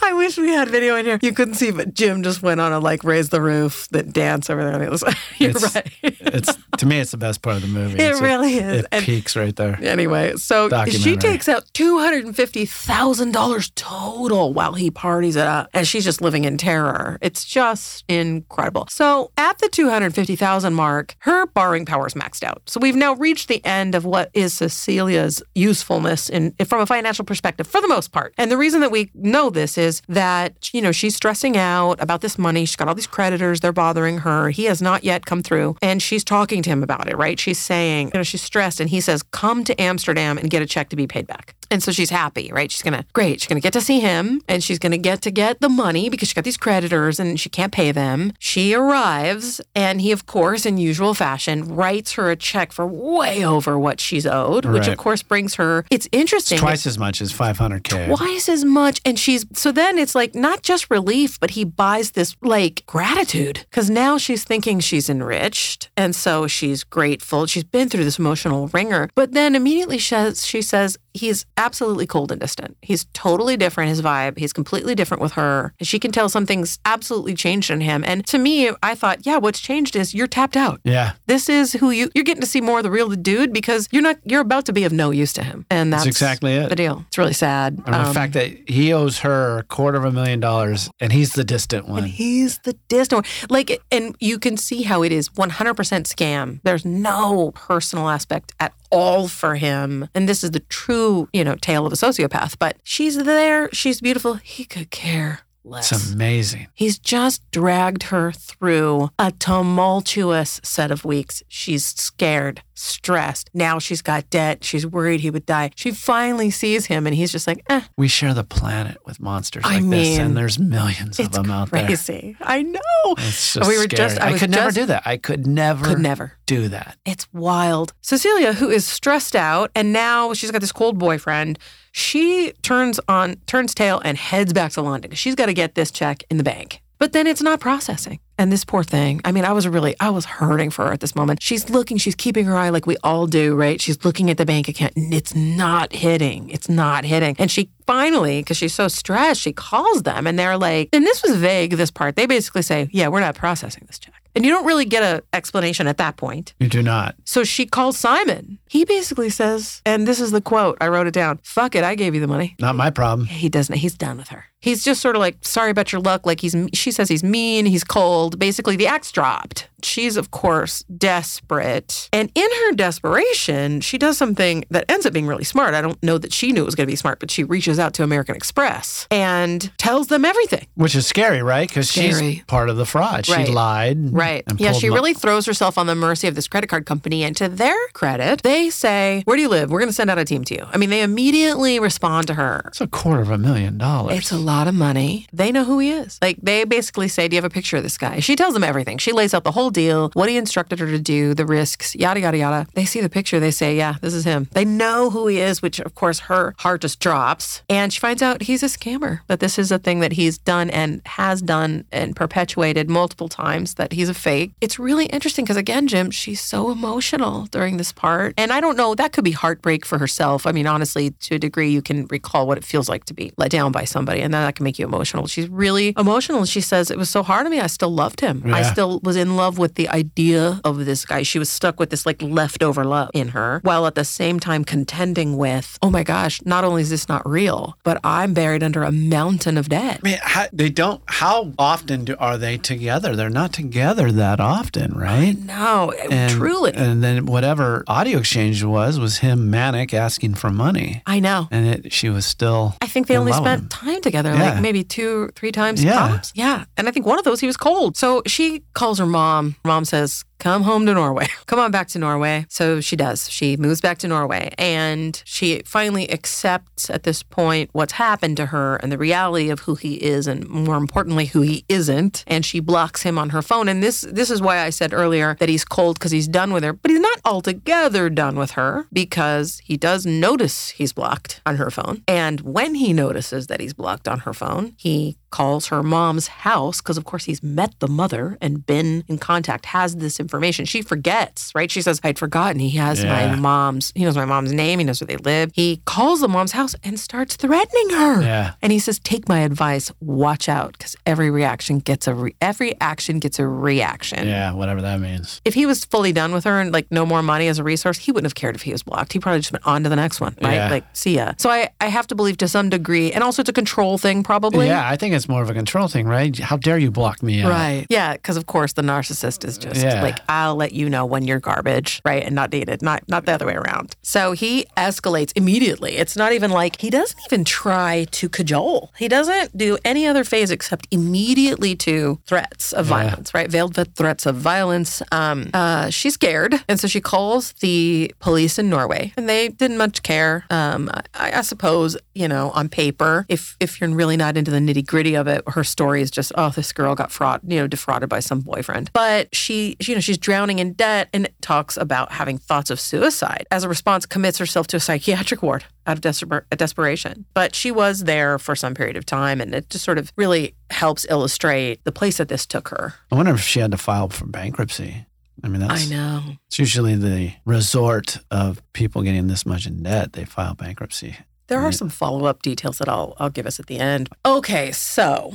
I wish we had video in here. You couldn't see, but Jim just went on a like raise the roof that dance over there on the other side. You're It's- right. it's to me, it's the best part of the movie. It It's a- really is. It And- peaks right there. Anyway, so she takes out two hundred and fifty thousand dollars total while he parties it up, and she's just living in terror. It's just incredible. So at the two hundred fifty thousand mark, her borrowing power is maxed out. So we've now reached the end of what is Cecilia's usefulness in from a financial perspective, for the most part. And the reason that we know this is that you know she's stressing out about this money. She's got all these creditors; they're bothering her. He has not yet come through, and she's talking to him about it. Right? She's saying, you know, she's stressed, and he says, "Come to Amsterdam and get a check to be paid back." And so she's happy, right? She's gonna great. She's gonna get to see him, and she's gonna get to get the money because she got these creditors and she can't pay them. She arrives, and he, of course, in usual fashion, writes her a check for way over what she's owed, which of course brings her. It's interesting. Twice as much as 500K. Twice as much. And she's, so then it's like not just relief, but he buys this like gratitude because now she's thinking she's enriched. And so she's grateful. She's been through this emotional ringer. But then immediately she says, she says he's absolutely cold and distant. He's totally different, his vibe. He's completely different with her. And she can tell something's absolutely changed in him. And to me, I thought, yeah, what's changed is you're tapped out. Yeah. This is who you, you're getting to see more of the real dude because you're not, you're about to be of no use to him. And that's, That's exactly it. the deal. It's really sad. I mean, the Um, fact that he owes her a quarter of a million dollars and he's the distant one. And he's the distant one. Like, and you can see how it is 100% scam. There's no personal aspect at all for him. And this is the true, you know, tale of a sociopath. But she's there. She's beautiful. He could care less. It's amazing. He's just dragged her through a tumultuous set of weeks. She's scared, stressed. Now she's got debt. She's worried he would die. She finally sees him and he's just like, eh, We share the planet with monsters I like this, and there's millions of it's them out there. crazy. I know. It's just We were scary. just- I I, could never do that. I could never, Could never. Do that. It's wild. Cecilia, who is stressed out and now she's got this cold boyfriend, she turns on turns tail and heads back to London. She's got to get this check in the bank. But then it's not processing. And this poor thing, I mean, I was really, I was hurting for her at this moment. She's looking, she's keeping her eye like we all do, right? She's looking at the bank account and it's not hitting. It's not hitting. And she finally, because she's so stressed, she calls them and they're like, and this was vague, this part. They basically say, yeah, we're not processing this check. And you don't really get an explanation at that point. You do not. So she calls Simon. He basically says, and this is the quote, I wrote it down fuck it, I gave you the money. Not my problem. He doesn't, he's done with her. He's just sort of like, sorry about your luck. Like he's, she says he's mean, he's cold. Basically, the axe dropped. She's, of course, desperate. And in her desperation, she does something that ends up being really smart. I don't know that she knew it was going to be smart, but she reaches out to American Express and tells them everything. Which is scary, right? Because she's part of the fraud. Right. She lied. Right. and Yeah, she mo- really throws herself on the mercy of this credit card company. And to their credit, they say, Where do you live? We're going to send out a team to you. I mean, they immediately respond to her. It's a quarter of a million dollars. It's a lot of money. They know who he is. Like, they basically say, Do you have a picture of this guy? She tells them everything. She lays out the whole deal, what he instructed her to do, the risks, yada, yada, yada. They see the picture. They say, Yeah, this is him. They know who he is, which, of course, her heart just drops. And she finds out he's a scammer, that this is a thing that he's done and has done and perpetuated multiple times, that he's a fake. It's really interesting because, again, Jim, she's so emotional during this part. And I don't know, that could be heartbreak for herself. I mean, honestly, to a degree, you can recall what it feels like to be let down by somebody, and that can make you emotional. She's really emotional. She says, It was so hard on me. I still loved him. I still was in love with the idea of this guy. She was stuck with this like leftover love in her, while at the same time contending with, Oh my gosh, not only is this not real, but I'm buried under a mountain of debt. I mean, how, they don't. How often do, are they together? They're not together that often, right? No, truly. And then whatever audio exchange was was him manic asking for money, I know. and it, she was still. I think they only spent him. time together, Yeah. like maybe two, three times Yeah. tops. Yeah. And I think one of those he was cold. So she calls her mom. Um, Mom says, Come home to Norway. Come on back to Norway. So she does. She moves back to Norway and she finally accepts at this point what's happened to her and the reality of who he is and more importantly who he isn't. And she blocks him on her phone. And this this is why I said earlier that he's cold because he's done with her, but he's not altogether done with her because he does notice he's blocked on her phone. And when he notices that he's blocked on her phone, he calls her mom's house because of course he's met the mother and been in contact has this information she forgets right she says i'd forgotten he has my mom's he knows my mom's name he knows where they live he calls the mom's house and starts threatening her Yeah. and he says take my advice watch out because every reaction gets a re- every action gets a reaction Yeah, whatever that means. if he was fully done with her and like no more money as a resource, he wouldn't have cared if he was blocked. He probably just went on to the next one, right? Yeah. Like, see ya. So I, I have to believe to some degree, and also it's a control thing, probably. Yeah, I think it's more of a control thing, right? How dare you block me out? Right. Yeah. Because of course the narcissist is just Yeah. like, I'll let you know when you're garbage, right? And not dated, not not the other way around. So he escalates immediately. It's not even like he doesn't even try to cajole. He doesn't do any other phase except immediately to threats of Yeah. violence, right? Veiled threats of violence. Um, uh, she's scared, and so she calls the police in Norway, and they didn't much care. Um, I, I suppose you know on paper, if if you're really not into the nitty gritty of it, her story is just oh this girl got fraud, you know, defrauded by some boyfriend. But she, you know, she's drowning in debt and talks about having thoughts of suicide. As a response, commits herself to a psychiatric ward out of desper- desperation. But she was there for some period of time, and it just sort of really helps illustrate the place that this took her. I wonder if she had to file for bankruptcy. I mean, that's I know. it's usually the resort of people getting this much in debt. They file bankruptcy. There are some follow up details that I'll I'll give us at the end. Okay, so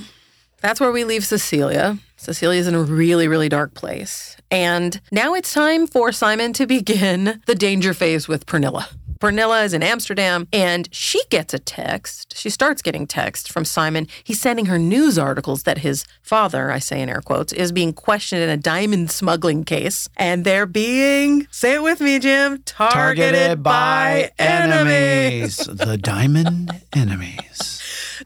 that's where we leave Cecilia. Cecilia's in a really, really dark place. And now it's time for Simon to begin the danger phase with Pernilla. Pernilla is in Amsterdam and she gets a text. She starts getting text from Simon. He's sending her news articles that his father, I say in air quotes, is being questioned in a diamond smuggling case. And they're being, say it with me, Jim, targeted, by enemies. the diamond enemies.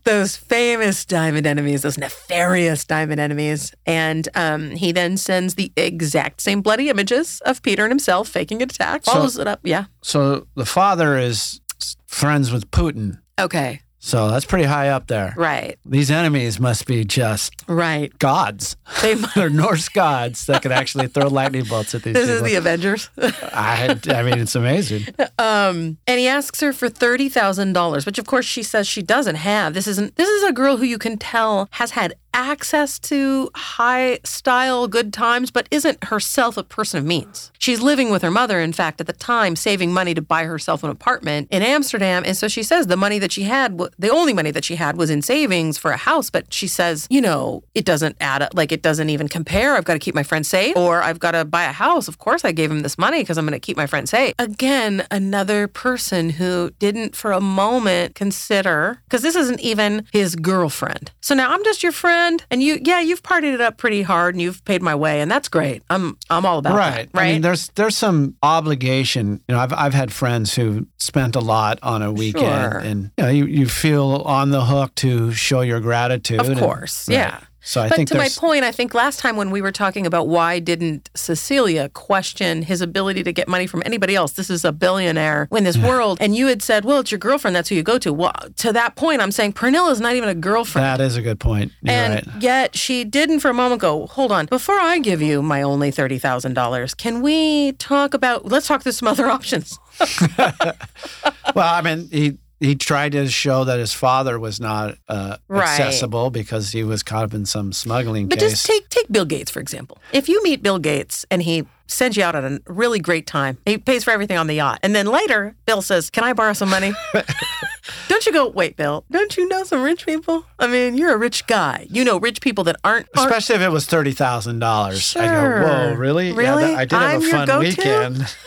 Those famous diamond enemies, those nefarious diamond enemies. And um, he then sends the exact same bloody images of Peter and himself faking an attack, follows it up. Yeah. So the father is friends with Putin. Okay. So that's pretty high up there. Right. These enemies must be just Right. gods. They They're Norse gods that can actually throw lightning bolts at these This is the Avengers. I, I mean, it's amazing. Um, and he asks her for thirty thousand dollars, which of course she says she doesn't have. This isn't. This is a girl who you can tell has had access to high style, good times, but isn't herself a person of means. She's living with her mother, in fact, at the time, saving money to buy herself an apartment in Amsterdam. And so she says the money that she had, the only money that she had, was in savings for a house. But she says, you know, it doesn't add up. Like it doesn't even compare. I've got to keep my friend safe, or I've got to buy a house. Of course, I gave him this money because I'm going to keep my friend safe. Again, another person who didn't for a moment consider, because this isn't even his girlfriend. So now I'm just your friend, and you, yeah, you've partied it up pretty hard, and you've paid my way, and that's great. I'm, I'm all about right. that. Right. I mean, there's there's some obligation. You know, I've I've had friends who spent a lot on a weekend, Sure. and you know, you, you feel on the hook to show your gratitude. Of and- course, right. yeah. So I but think to my point, I think last time when we were talking about why didn't Cecilia question his ability to get money from anybody else? This is a billionaire in this world. And you had said, well, it's your girlfriend. That's who you go to. Well, to that point, I'm saying Pernilla is not even a girlfriend. that is a good point. You're and right. yet she didn't for a moment go, hold on, before I give you my only $30,000, can we talk about, let's talk through some other options. well, I mean, he he tried to show that his father was not uh, Right. accessible because he was caught up in some smuggling But case. just take take Bill Gates for example. If you meet Bill Gates and he sends you out on a really great time, he pays for everything on the yacht, and then later Bill says, "Can I borrow some money?" don't you go, "Wait, Bill, don't you know some rich people? I mean, you're a rich guy. You know rich people that aren't." aren't Especially if it was thirty thousand dollars, I go, Sure. "Whoa, really? Yeah, Really? that- I did have I'm a fun weekend."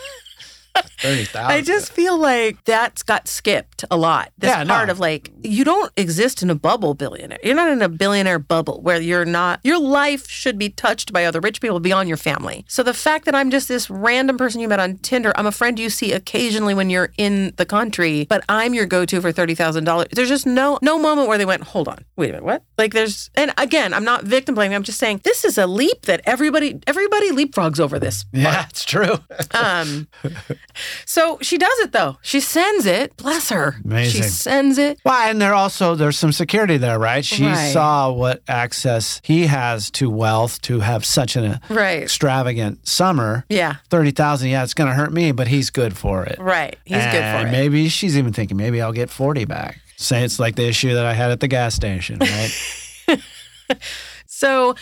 Thirty thousand. I just feel like that's got skipped a lot. This Yeah, no. part of like you don't exist in a bubble billionaire. You're not in a billionaire bubble where you're not your life should be touched by other rich people beyond your family. So the fact that I'm just this random person you met on Tinder, I'm a friend you see occasionally when you're in the country, but I'm your go-to for thirty thousand dollars. There's just no no moment where they went, hold on, wait a minute, what? Like there's and again, I'm not victim blaming. I'm just saying this is a leap that everybody everybody leapfrogs over this. yeah, it's true. Um, so she does it though. She sends it. Bless her. Amazing. She sends it. Well, and there also there's some security there, right? She Right. saw what access he has to wealth to have such an Right. extravagant summer. Yeah. Thirty thousand, yeah, it's going to hurt me, but he's good for it. Right. He's good for it. Maybe she's even thinking, maybe I'll get forty back. Say it's like the issue that I had at the gas station, right? So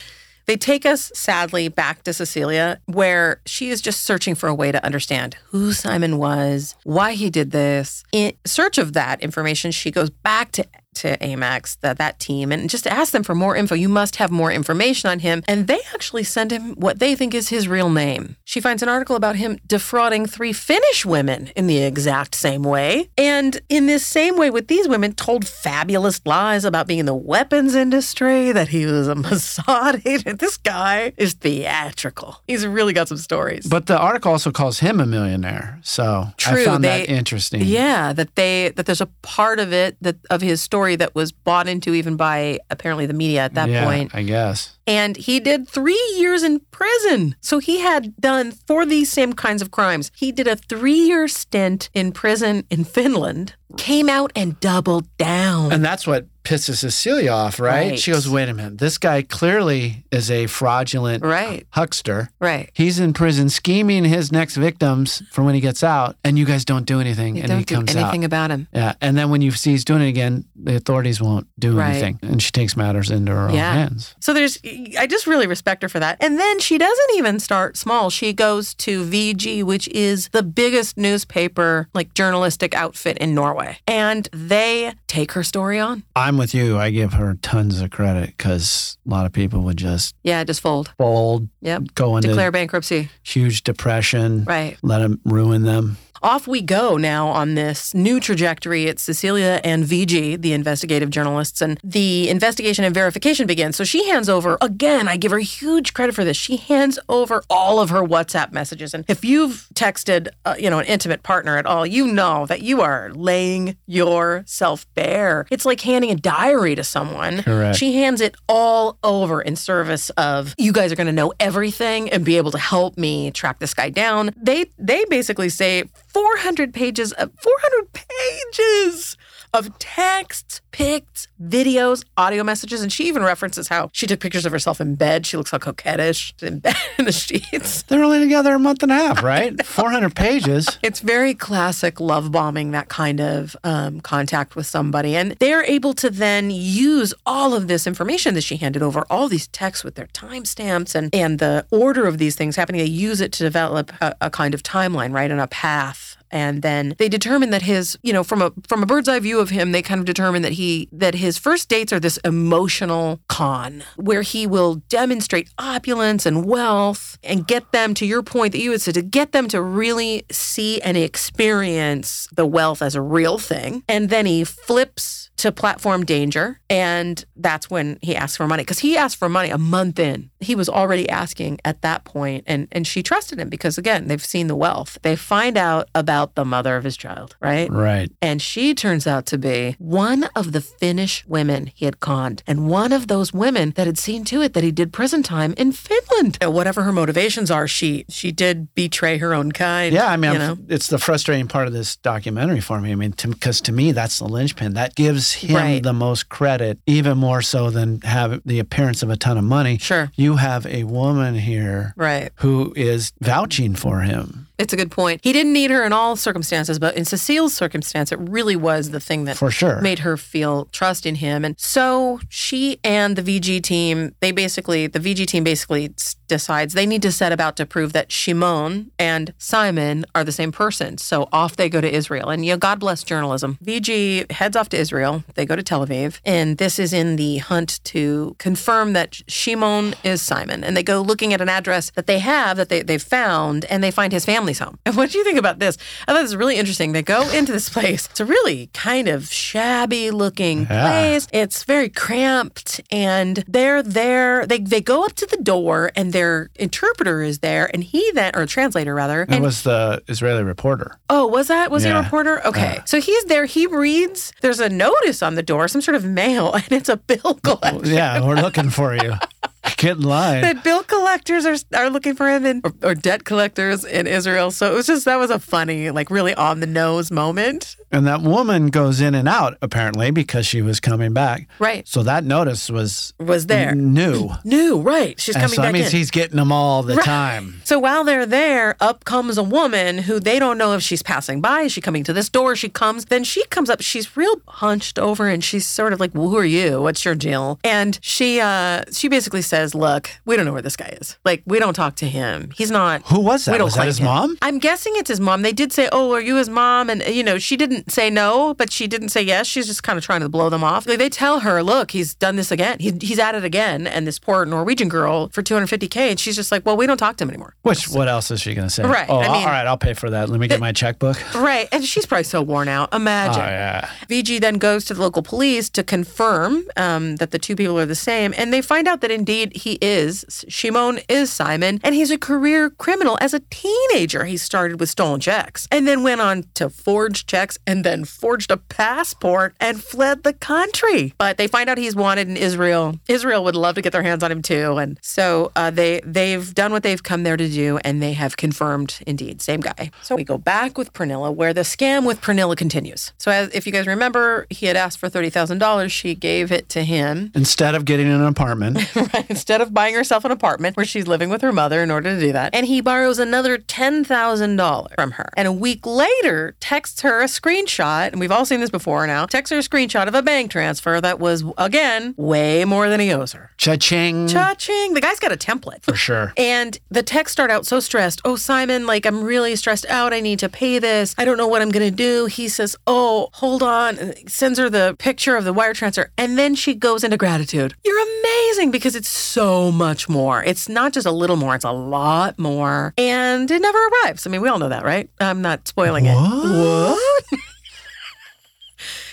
they take us sadly back to Cecilia, where she is just searching for a way to understand who Simon was, why he did this. In search of that information, she goes back to to Amex, that that team, and just ask them for more info. You must have more information on him. And they actually send him what they think is his real name. She finds an article about him defrauding three Finnish women in the exact same way. And in this same way with these women, told fabulous lies about being in the weapons industry, that he was a Mossad agent. This guy is theatrical. He's really got some stories. but the article also calls him a millionaire, so I True, found they- that interesting. Yeah, that they that there's a part of it that of his story that was bought into even by apparently the media at that Yeah, point. I guess. And he did three years in prison. So he had done for these same kinds of crimes. He did a three year stint in prison in Finland, came out and doubled down. And that's what pisses Cecilia off, right? Right. She goes, wait a minute. This guy clearly is a fraudulent Right. huckster. right. He's in prison scheming his next victims for when he gets out, and you guys don't do anything, You and don't he do comes anything out. about him. Yeah, and then when you see he's doing it again, the authorities won't do Right. anything, and she takes matters into her Yeah. own hands. So there's, I just really respect her for that. And then she doesn't even start small. She goes to VG, which is the biggest newspaper, like journalistic outfit in Norway. And they take her story on. I'm with you. I give her tons of credit because a lot of people would just Yeah, just fold. fold, Yep. go into Declare bankruptcy. huge depression, Right. let them ruin them. Off we go now on this new trajectory. It's Cecilia and VG, the investigative journalists, and the investigation and verification begins. So she hands over, again, I give her huge credit for this. She hands over all of her WhatsApp messages. And if you've texted, uh, you know, an intimate partner at all, you know that you are laying yourself bare. It's like handing a diary to someone. Correct. She hands it all over in service of you guys are going to know everything and be able to help me track this guy down. They they basically say 400 pages of 400 pages of texts, pics, videos, audio messages, and she even references how she took pictures of herself in bed. She looks all coquettish in bed in the sheets. They're only together a month and a half, right? 400 pages. It's very classic love bombing, that kind of um, contact with somebody. And they're able to then use all of this information that she handed over, all these texts with their timestamps and, and the order of these things happening. They use it to develop a, a kind of timeline, right? And a path and then they determine that his you know from a from a bird's eye view of him they kind of determine that he that his first dates are this emotional con where he will demonstrate opulence and wealth and get them to your point that you had said to get them to really see and experience the wealth as a real thing. And then he flips to platform danger. And that's when he asks for money because he asked for money a month in. He was already asking at that point and and she trusted him because again they've seen the wealth. They find out about the mother of his child right Right. and she turns out to be one of the Finnish women he had conned, and one of those women that had seen to it that he did prison time in Finland. And whatever her motivations are, she she did betray her own kind. Yeah, I mean, you know, it's the frustrating part of this documentary for me. I mean, because to, me, that's the linchpin. That gives him Right. the most credit, even more so than have the appearance of a ton of money. Sure. You have a woman here right. who is vouching for him. It's a good point. He didn't need her in all circumstances, but in Cecile's circumstance, it really was the thing that For sure. made her feel trust in him. And so she and the VG team, they basically, the VG team basically decides they need to set about to prove that Shimon and Simon are the same person. So off they go to Israel. And, you know, God bless journalism. VG heads off to Israel. They go to Tel Aviv. And this is in the hunt to confirm that Shimon is Simon. And they go looking at an address that they have, that they, they've found, and they find his family's home. And what do you think about this? I thought this was really interesting. They go into this place. It's a really kind of shabby looking Yeah. place. It's very cramped. And they're there. They, they go up to the door, and their interpreter is there. And he then, or translator rather, It and was the Israeli reporter. Oh, was that? Was he a reporter? Okay. So he's there. He reads, there's a notice on the door, some sort of mail, and it's a bill collector. Yeah, we're looking for you. Get in line. That bill collectors are, are looking for him in, or, or debt collectors in Israel. So it was just, that was a funny, like really on the nose moment. And that woman goes in and out, apparently, because she was coming back. Right. So that notice was Was there. new. New, right. She's And coming so that means in. he's getting them all the Right. time. So while they're there, up comes a woman who they don't know if she's passing by. Is she coming to this door? She comes. Then she comes up. She's real hunched over, and she's sort of like, well, "Who are you? What's your deal?" And she, uh, she basically says, "Look, we don't know where this guy is. Like, we don't talk to him. He's not. Who was that? We don't Was that his him." mom? I'm guessing it's his mom. They did say, "Oh, are you his mom?" And you know, she didn't say no, but she didn't say yes. She's just kind of trying to blow them off. Like, they tell her, "Look, he's done this again. He, he's at it again." And this poor Norwegian girl for 250k, and she's just like, "Well, we don't talk to him anymore." Which, what else is she going to say? Right, Oh, I mean- all right, I'll pay for that. Let me get my checkbook. Right. And she's probably so worn out. Imagine. Oh, yeah. VG then goes to the local police to confirm um, that the two people are the same. And they find out that indeed he is. Shimon is Simon. And he's a career criminal. As a teenager, he started with stolen checks and then went on to forge checks and then forged a passport and fled the country. But they find out he's wanted in Israel. Israel would love to get their hands on him too. And so uh, they, they've done what they've come there to do and they have confirmed indeed, same guy. So we go back with Pernilla where the scam with Pernilla continues. So as, if you guys remember, he had asked for $30,000. She gave it to him Instead of getting an apartment, right, instead of buying herself an apartment where she's living with her mother in order to do that. And he borrows another $10,000 from her. And a week later, texts her a screenshot and we've all seen this before now. Texts her a screenshot of a bank transfer that was, again, way more than he owes her. Cha-ching. Cha-ching. The guy's got a template. For sure. And the text start out so stressed. Oh, Simon, like I'm really stressed out. I need to pay this. I don't know what I'm going to do. He says, Oh, hold on. Sends her the picture of the wire transfer. And then she goes into gratitude. You're amazing because it's so much more. It's not just a little more, it's a lot more. And it never arrives. I mean, we all know that, right? I'm not spoiling it. What?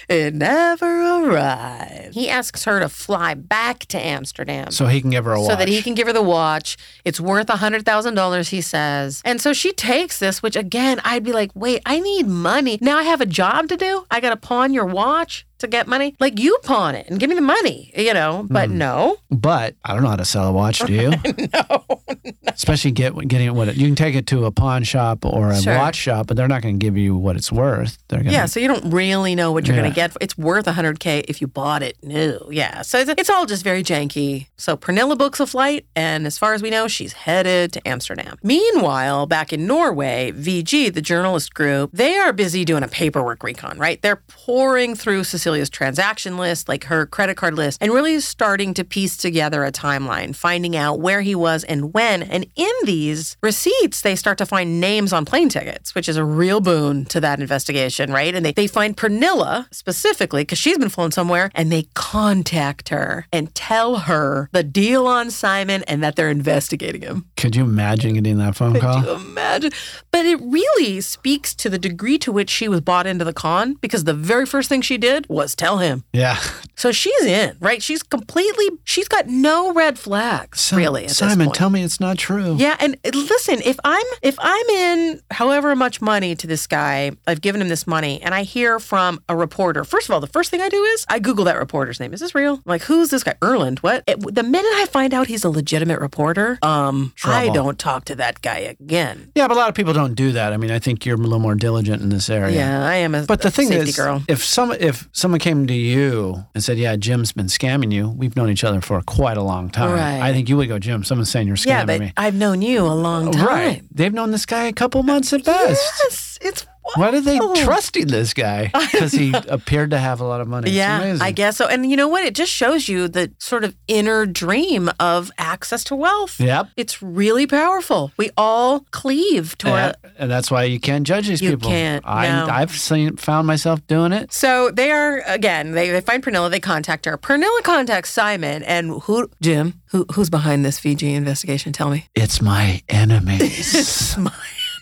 It never arrived. He asks her to fly back to Amsterdam. So he can give her a watch. So that he can give her the watch. It's worth a $100,000, he says. And so she takes this, which again, I'd be like, wait, I need money. Now I have a job to do. I got to pawn your watch to get money. Like you pawn it and give me the money, you know? But hmm. no. But I don't know how to sell a watch, do you? no, Especially get getting it what it, you can take it to a pawn shop or a Sure. watch shop, but they're not going to give you what it's worth. They're to Yeah, so you don't really know what you're going to get. It's worth 100K if you bought it new. Yeah, so it's, it's all just very janky. So Pernilla books a flight, and as far as we know, she's headed to Amsterdam. Meanwhile, back in Norway, VG, the journalist group, they are busy doing a paperwork recon, right? They're pouring through Cecilia's transaction list, like her credit card list, and really is starting to piece together a timeline, finding out where he was and when. And in these receipts, they start to find names on plane tickets, which is a real boon to that investigation, right? And they, they find Pernilla specifically because she's been flown somewhere and they contact her and tell her the deal on Simon and that they're investigating him. Could you imagine getting that phone call? Could you imagine? But it really speaks to the degree to which she was bought into the con because the very first thing she did was tell him. Yeah. So she's in, right? She's completely, she's got no red flags, really. Simon, tell me it's not true. Yeah, and listen, if I'm if I'm in however much money to this guy, I've given him this money, and I hear from a reporter. First of all, the first thing I do is I Google that reporter's name. Is this real? I'm like, who's this guy? Erlend. What? It, the minute I find out he's a legitimate reporter, um, I don't talk to that guy again. Yeah, but a lot of people don't do that. I mean, I think you're a little more diligent in this area. Yeah, I am a But the thing is, girl. if some if someone came to you and said, "Yeah, Jim's been scamming you," we've known each other for quite a long time. Right. I think you would go, "Jim, someone's saying you're scamming Yeah, but me." I've known you a long time. Right? They've known this guy a couple months at best. Yes, it's Why are they trusting this guy? Because he appeared to have a lot of money. It's Yeah, amazing. I guess so. And you know what? It just shows you the sort of inner dream of access to wealth. Yep. It's really powerful. We all cleave toward And, and that's why you can't judge these You people. You can't, I, no. I've seen, found myself doing it. So they are again. They, they find Pernilla. They contact her. Pernilla contacts Simon, and who? Jim. Who? Who's behind this VG investigation? Tell me. It's my enemies.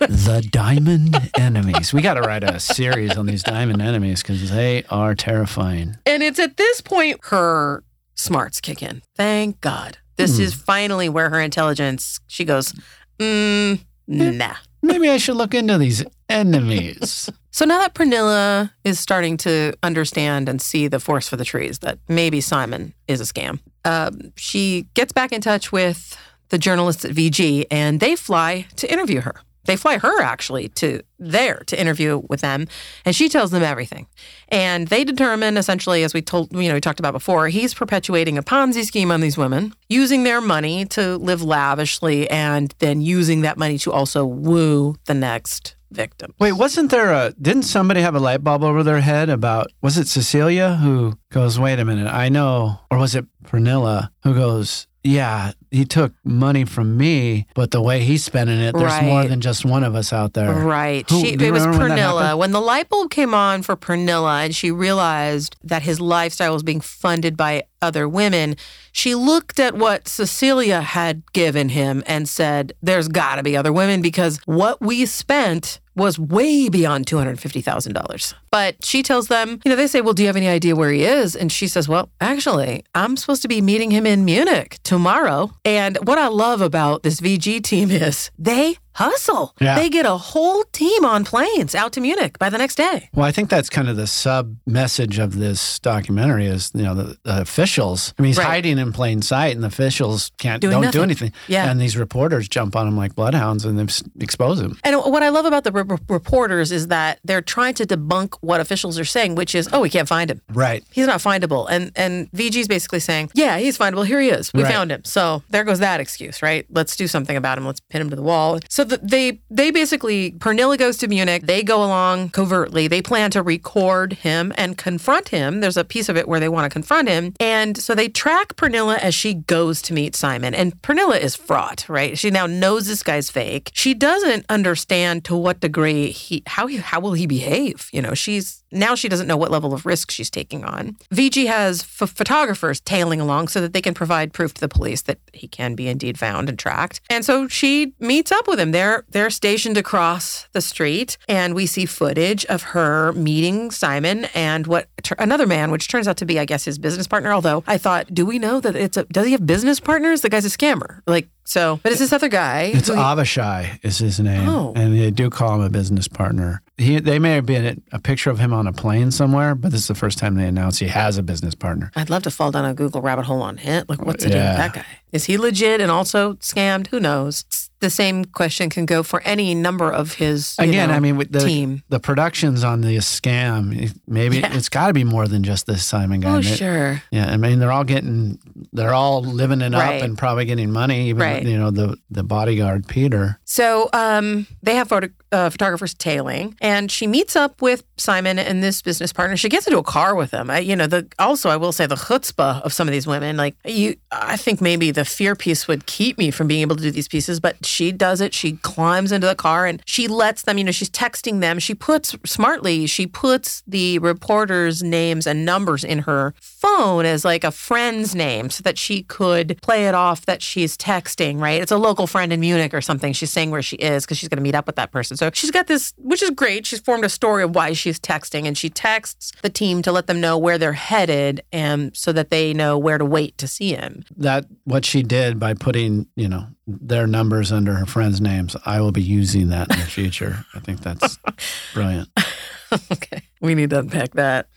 the diamond enemies. We got to write a series on these diamond enemies because they are terrifying. And it's at this point her smarts kick in. Thank God. This Hmm. is finally where her intelligence. She goes, mm, nah. Maybe I should look into these enemies. So now that Pernilla is starting to understand and see the forest for the trees, that maybe Simon is a scam, um, she gets back in touch with the journalists at VG and they fly to interview her. They fly her actually to there to interview with them, and she tells them everything. And they determine essentially, as we told, you know, we talked about before, he's perpetuating a Ponzi scheme on these women, using their money to live lavishly, and then using that money to also woo the next victim. Wait, wasn't there a? Didn't somebody have a light bulb over their head about? Was it Cecilia who goes, "Wait a minute, I know," or was it Pernilla who goes, "Yeah, he took money from me, but the way he's spending it, there's more than just one of us out there." Right. Who- she, it was remember when Pernilla. When the light bulb came on for Pernilla and she realized that his lifestyle was being funded by other women, she looked at what Cecilia had given him and said, There's got to be other women because what we spent was way beyond $250,000. But she tells them, you know, they say, Well, do you have any idea where he is? And she says, Well, actually, I'm supposed to be meeting him in Munich tomorrow. And what I love about this VG team is they hustle. Yeah. They get a whole team on planes out to Munich by the next day. Well, I think that's kind of the sub message of this documentary is, you know, the, the officials. I mean, he's Right. hiding in plain sight, and the officials can't Doing don't nothing. do anything. Yeah. and these reporters jump on him like bloodhounds and they expose him. And what I love about the re- reporters is that they're trying to debunk what officials are saying, which is, oh, we can't find him. Right. He's not findable. And and VG's basically saying, yeah, he's findable. Here he is. We Right. found him. So there goes that excuse, right? Let's do something about him. Let's pin him to the wall. So th- they they basically Pernilla goes to Munich. They go along covertly. They plan to record him and confront him. There's a piece of it where they want to confront him, and so they track Pernilla as she goes to meet Simon. And Pernilla is fraught, right? She now knows this guy's fake. She doesn't understand to what degree he how he, how will he behave. You know, she's now she doesn't know what level of risk she's taking on. VG has ph- photographers tailing along so that they can provide proof to the police that he can be indeed found and tracked. And so she meets up with him. They're they're stationed across the street, and we see footage of her meeting Simon and what another man, which turns out to be, I guess, his business partner. Although I thought, do we know that it's a does he have business partners? The guy's a scammer. Like so, but it's this other guy. It's Avishai is his name, Oh. and they do call him a business partner. He, they may have been a picture of him on a plane somewhere, but this is the first time they announced he has a business partner. I'd love to fall down a Google rabbit hole on him. Like, what's the deal with that guy? Is he legit and also scammed? Who knows? The same question can go for any number of his you Again, know, I mean, the team. the productions on the scam, maybe Yeah. it's got to be more than just this Simon guy. Oh, sure. Yeah, I mean, they're all getting, they're all living it Right. up and probably getting money. Even Right. you know the the bodyguard Peter. So um, they have photo, uh, photographers tailing, and she meets up with Simon and this business partner. She gets into a car with them. I, you know, the also I will say the chutzpah of some of these women. Like you, I think maybe the fear piece would keep me from being able to do these pieces, but she does it. She climbs into the car and she lets them. You know, she's texting them. She puts smartly. She puts the reporters' names and numbers in her phone as like a friend's name, so that she could play it off that she's texting. Right? It's a local friend in Munich or something. She's saying where she is because she's going to meet up with that person. So she's got this, which is great. She's formed a story of why she's texting, and she texts the team to let them know where they're headed, and so that they know where to wait to see him. That what she did by putting you know their numbers under her friends' names. I will be using that in the future. I think that's brilliant. okay, we need to unpack that.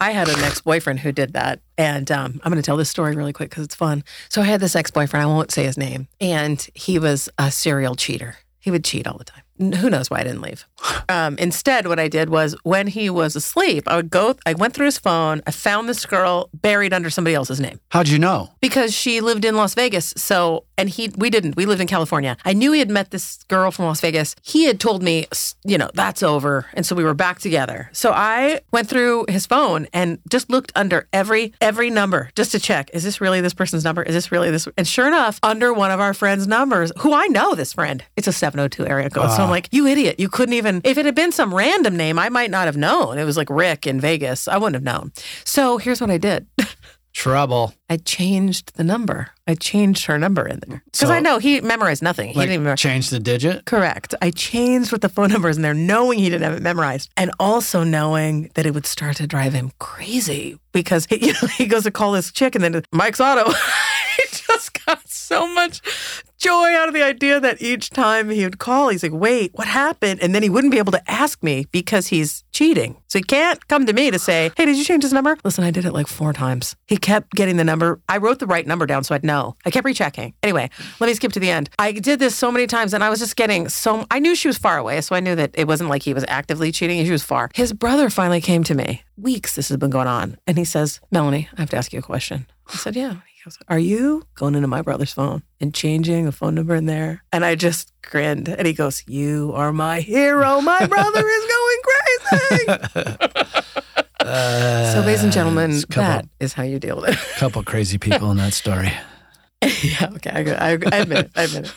I had an ex boyfriend who did that. And um, I'm going to tell this story really quick because it's fun. So I had this ex boyfriend, I won't say his name, and he was a serial cheater. He would cheat all the time. Who knows why I didn't leave? Um, instead, what I did was when he was asleep, I would go, I went through his phone, I found this girl buried under somebody else's name How'd you know? because she lived in Las Vegas. So, and he, we didn't, we lived in California. I knew he had met this girl from Las Vegas. He had told me, you know, that's over. And so we were back together. So I went through his phone and just looked under every, every number just to check, is this really this person's number? Is this really this? And sure enough, under one of our friends' numbers, who I know this friend, it's a 702 area code. So I'm ah. like, you idiot. You couldn't even, if it had been some random name, I might not have known. It was like Rick in Vegas. I wouldn't have known. So here's what I did. Trouble. I changed the number. I changed her number in there because So- I know he memorized nothing. He Like didn't even. change the digit. Correct. I changed what the phone number is in there, knowing he didn't have it memorized, and also knowing that it would start to drive him crazy because he, you know he goes to call this chick, and then Mike's Auto. he just got so much joy out of the idea that each time he would call, he's like, "Wait, what happened?" And then he wouldn't be able to ask me because he's cheating. So he can't come to me to say, "Hey, did you change his number?" Listen, I did it like four times. He kept getting the number. I wrote the right number down so I'd know. I kept rechecking. Anyway, let me skip to the end. I did this so many times and I was just getting so I knew she was far away, so I knew that it wasn't like he was actively cheating. She was far. His brother finally came to me. Weeks this has been going on. And he says, Melanee, I have to ask you a question. I said, Yeah. He goes, Are you going into my brother's phone and changing a phone number in there? And I just grinned. And he goes, You are my hero. My brother is going crazy. so, ladies and uh, gentlemen, it's couple- that is how you deal with it. A Couple crazy people in that story. yeah, okay, I, I, I admit it. I admit it.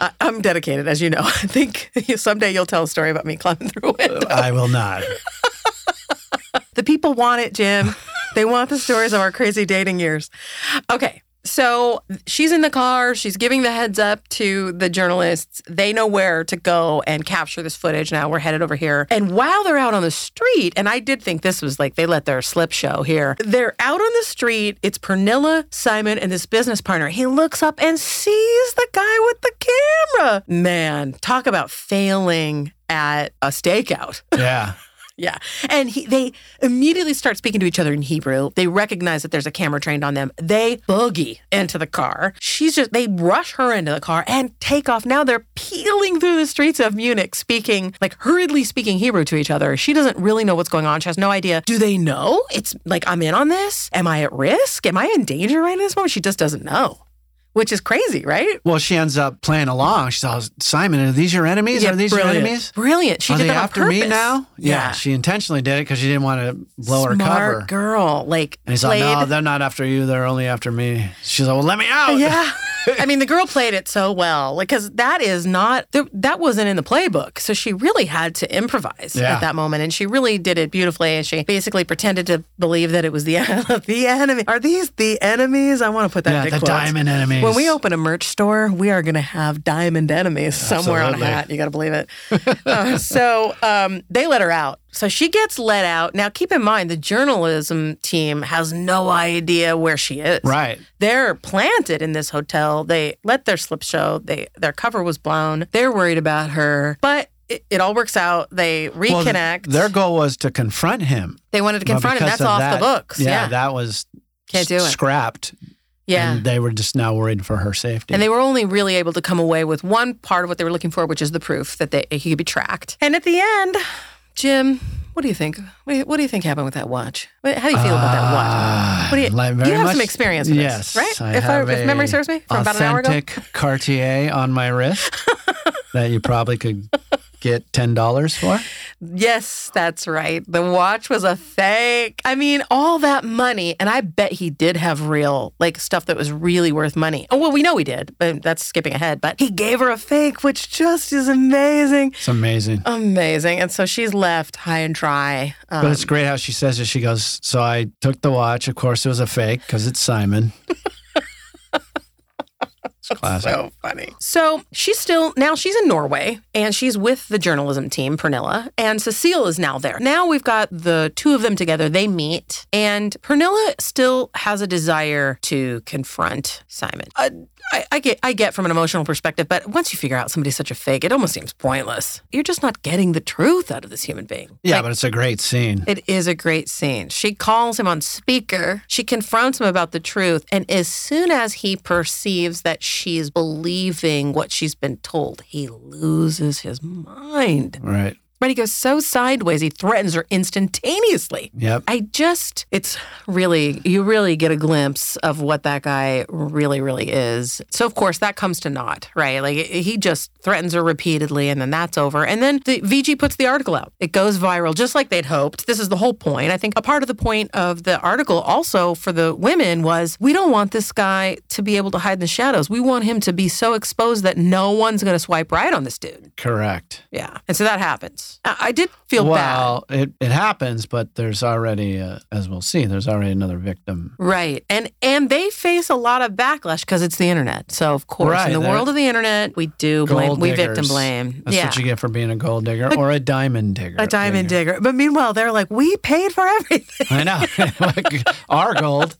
I, I'm dedicated, as you know. I think someday you'll tell a story about me climbing through a window. I will not. The people want it, Jim. They want the stories of our crazy dating years. Okay. So she's in the car. She's giving the heads up to the journalists. They know where to go and capture this footage. Now we're headed over here. And while they're out on the street, and I did think this was like they let their slip show here. They're out on the street. It's Pernilla, Simon, and this business partner. He looks up and sees the guy with the camera. Man, talk about failing at a stakeout. Yeah. Yeah. And he, they immediately start speaking to each other in Hebrew. They recognize that there's a camera trained on them. They boogie into the car. She's just, they rush her into the car and take off. Now they're peeling through the streets of Munich, speaking, like hurriedly speaking Hebrew to each other. She doesn't really know what's going on. She has no idea. Do they know? It's like, I'm in on this. Am I at risk? Am I in danger right in this moment? She just doesn't know. Which is crazy, right? Well, she ends up playing along. She says, Simon, are these your enemies? are these brilliant. your enemies? Brilliant. She are did they after me now? Yeah, Yeah. She intentionally did it because she didn't want to blow her Smart cover. girl. Like, And he's like, played, no, they're not after you. They're only after me. She's like, well, let me out. Yeah. I mean, the girl played it so well because that is not, that wasn't in the playbook. So she really had to improvise Yeah. at that moment. And she really did it beautifully. And she basically pretended to believe that it was the, the enemy. Are these the enemies? I want to put that Yeah, in the quotes. diamond enemies. When we open a merch store, we are going to have diamond enemies somewhere on a hat. You got to believe it. Uh, so um, they let her out. So she gets let out. Now, keep in mind, the journalism team has no idea where she is. Right. They're planted in this hotel. They let their slip show. They their cover was blown. They're worried about her, but it, it all works out. They Well, reconnect. their goal was to confront him. they wanted to confront him. That's of off that- the books. Yeah, Yeah, that was Can't do it. scrapped. yeah. And they were just now worried for her safety. And they were only really able to come away with one part of what they were looking for, which is the proof that they, he could be tracked. And at the end, Jim, what do you think? What do you, what do you think happened with that watch? How do you feel about that watch? What do you? Ah, Like, you have much- some experience with yes, this, right? I if, have if memory serves me, from about an hour ago. Authentic Cartier on my wrist that you probably could get ten dollars for. Yes, that's right. The watch was a fake. I mean, all that money, and I bet he did have real, like stuff that was really worth money. Oh, well, we know he did, but that's skipping ahead. But he gave her a fake, which just is amazing. It's amazing. Amazing. And so she's left high and dry. Um, But it's great how she says it. She goes, "So I took the watch. Of course, it was a fake because it's Simon." classic. so funny. So she's still, now she's in Norway and she's with the journalism team, Pernilla, and Cecile is now there. Now we've got the two of them together. They meet and Pernilla still has a desire to confront Simon. Uh, I, I get, I get from an emotional perspective, but once you figure out somebody's such a fake, it almost seems pointless. You're just not getting the truth out of this human being. yeah, Like, but it's a great scene. it is a great scene. She calls him on speaker. She confronts him about the truth. And as soon as he perceives that she's believing what she's been told, he loses his mind. Right. But he goes so sideways, he threatens her instantaneously. Yep. I just, it's really, you really get a glimpse of what that guy really, really is. So, of course, that comes to naught, right? Like, he just threatens her repeatedly, and then that's over. And then the VG puts the article out. It goes viral, just like they'd hoped. This is the whole point. I think a part of the point of the article also for the women was we don't want this guy to be able to hide in the shadows. We want him to be so exposed that no one's going to swipe right on this dude. Correct. Yeah. And so that happens. I, I did feel bad. well, it, it happens, but there's already, uh, as we'll see, there's already another victim. Right. And and they face a lot of backlash because it's the internet. So of course, Right, in the world of the internet, we do blame Gold we victim blame. That's yeah. what you get for being a gold digger or a diamond digger. a diamond digger. But meanwhile, they're like, we paid for everything. I know. Our gold.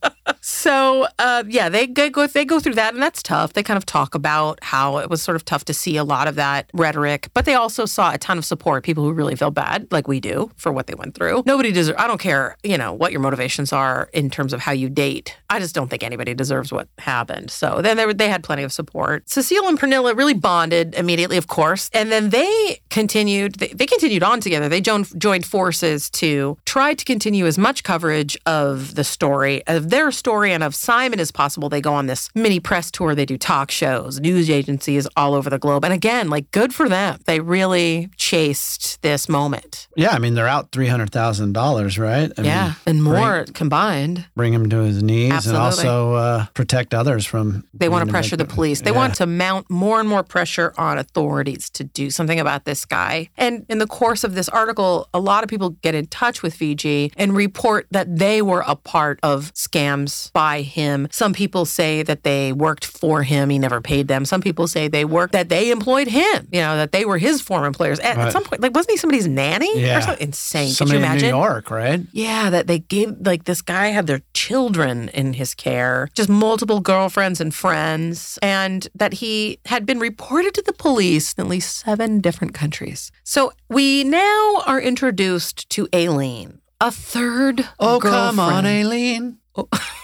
So uh, yeah, they go they go through that, and that's tough. They kind of talk about how it was sort of tough to see a lot of that rhetoric, but they also saw a ton of support. People who really feel bad, like we do, for what they went through. Nobody deserves. I don't care, you know, what your motivations are in terms of how you date. I just don't think anybody deserves what happened. So then they, they had plenty of support. Cecile and Pernilla really bonded immediately, of course, and then they continued. They, they continued on together. They joined joined forces to try to continue as much coverage of the story of their story and of Simon as possible. They go on this mini press tour. They do talk shows, news agencies all over the globe. And again, like good for them. They really chased this moment. Yeah, I mean, they're out $300,000, right? I yeah. mean, and more bring, combined. bring him to his knees Absolutely. and also uh, protect others from. They want to pressure the police. They Yeah. want to mount more and more pressure on authorities to do something about this guy. And in the course of this article, a lot of people get in touch with VG and report that they were a part of scams by him. Some people say that they worked for him, he never paid them. Some people say they worked that they employed him, you know, that they were his former employers. At, at some point, like wasn't he somebody's nanny Yeah. or something insane? Somebody Could you in imagine? New York, right? Yeah, that they gave, like, this guy had their children in his care, just multiple girlfriends and friends, and that he had been reported to the police in at least seven different countries. So we now are introduced to Ayleen, a third Oh, come on, girlfriend. Ayleen. Oh,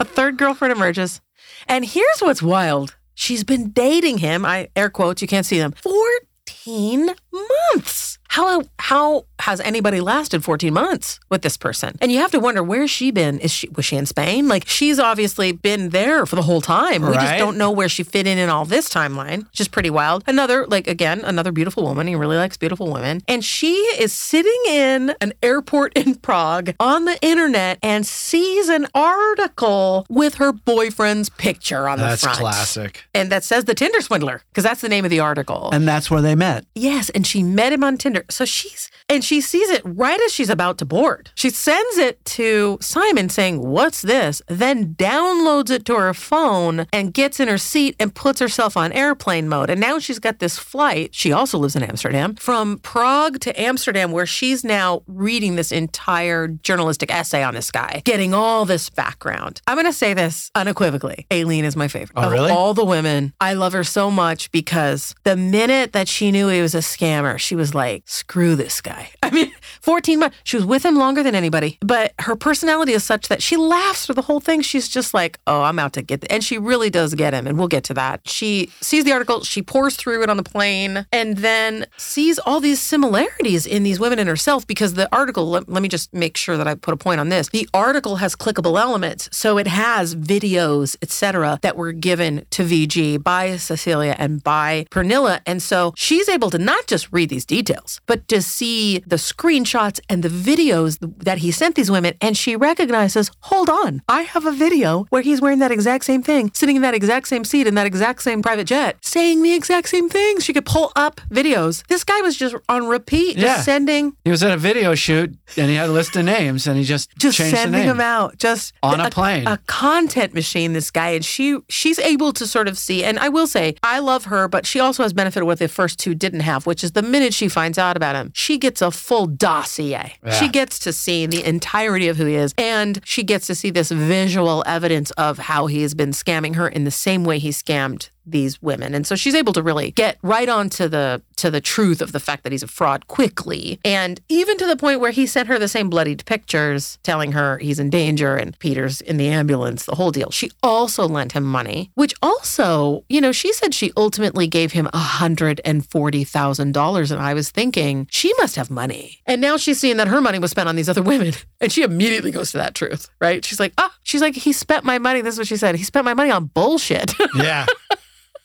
A third girlfriend emerges. And here's what's wild. She's been dating him, I air quotes, you can't see them, 14 months. How how has anybody lasted 14 months with this person? And you have to wonder where's she been? Is she was she in Spain? Like she's obviously been there for the whole time. We just don't know where she fit in in all this timeline, which is pretty wild. Another like again another beautiful woman. He really likes beautiful women, and she is sitting in an airport in Prague on the internet and sees an article with her boyfriend's picture on That's the front. That's classic. And that says the Tinder swindler because that's the name of the article. And that's where they met. Yes, and she met him on Tinder. So she's and she sees it right as she's about to board. She sends it to Simon saying, "What's this?" Then downloads it to her phone and gets in her seat and puts herself on airplane mode. And now she's got this flight. She also lives in Amsterdam from Prague to Amsterdam where she's now reading this entire journalistic essay on this guy, getting all this background. I'm going to say this unequivocally. Ayleen is my favorite. Oh, of really? all the women, I love her so much because the minute that she knew he was a scammer, she was like, screw this guy. I mean, 14 months. She was with him longer than anybody, but her personality is such that she laughs through the whole thing. She's just like, oh, I'm out to get, and she really does get him, and we'll get to that. She sees the article, she pours through it on the plane, and then sees all these similarities in these women and herself because the article, let, let me just make sure that I put a point on this. The article has clickable elements, so it has videos, etc., that were given to VG by Cecilia and by Pernilla, and so she's able to not just read these details, but to see the screenshots and the videos that he sent these women, and she recognizes, hold on, I have a video where he's wearing that exact same thing, sitting in that exact same seat in that exact same private jet, saying the exact same things. She could pull up videos. This guy was just on repeat, just Yeah. sending He was at a video shoot and he had a list of names and he just, just changed the sending name. them out just On a plane. a content machine this guy and she she's able to sort of see and i will say i love her but she also has benefited what the first two didn't have which is the minute she finds out about him she gets a full dossier Yeah. she gets to see the entirety of who he is and she gets to see this visual evidence of how he has been scamming her in the same way he scammed these women. And so she's able to really get right onto the to the truth of the fact that he's a fraud quickly. And even to the point where he sent her the same bloodied pictures telling her he's in danger and peter's in the ambulance the whole deal. She also lent him money which also you know she said she ultimately gave him $140000 and i was thinking she must have money. And now she's seeing that her money was spent on these other women. And she immediately goes to that truth right? She's like ah she's like he spent my money. This is what she said. He spent my money on bullshit. Yeah.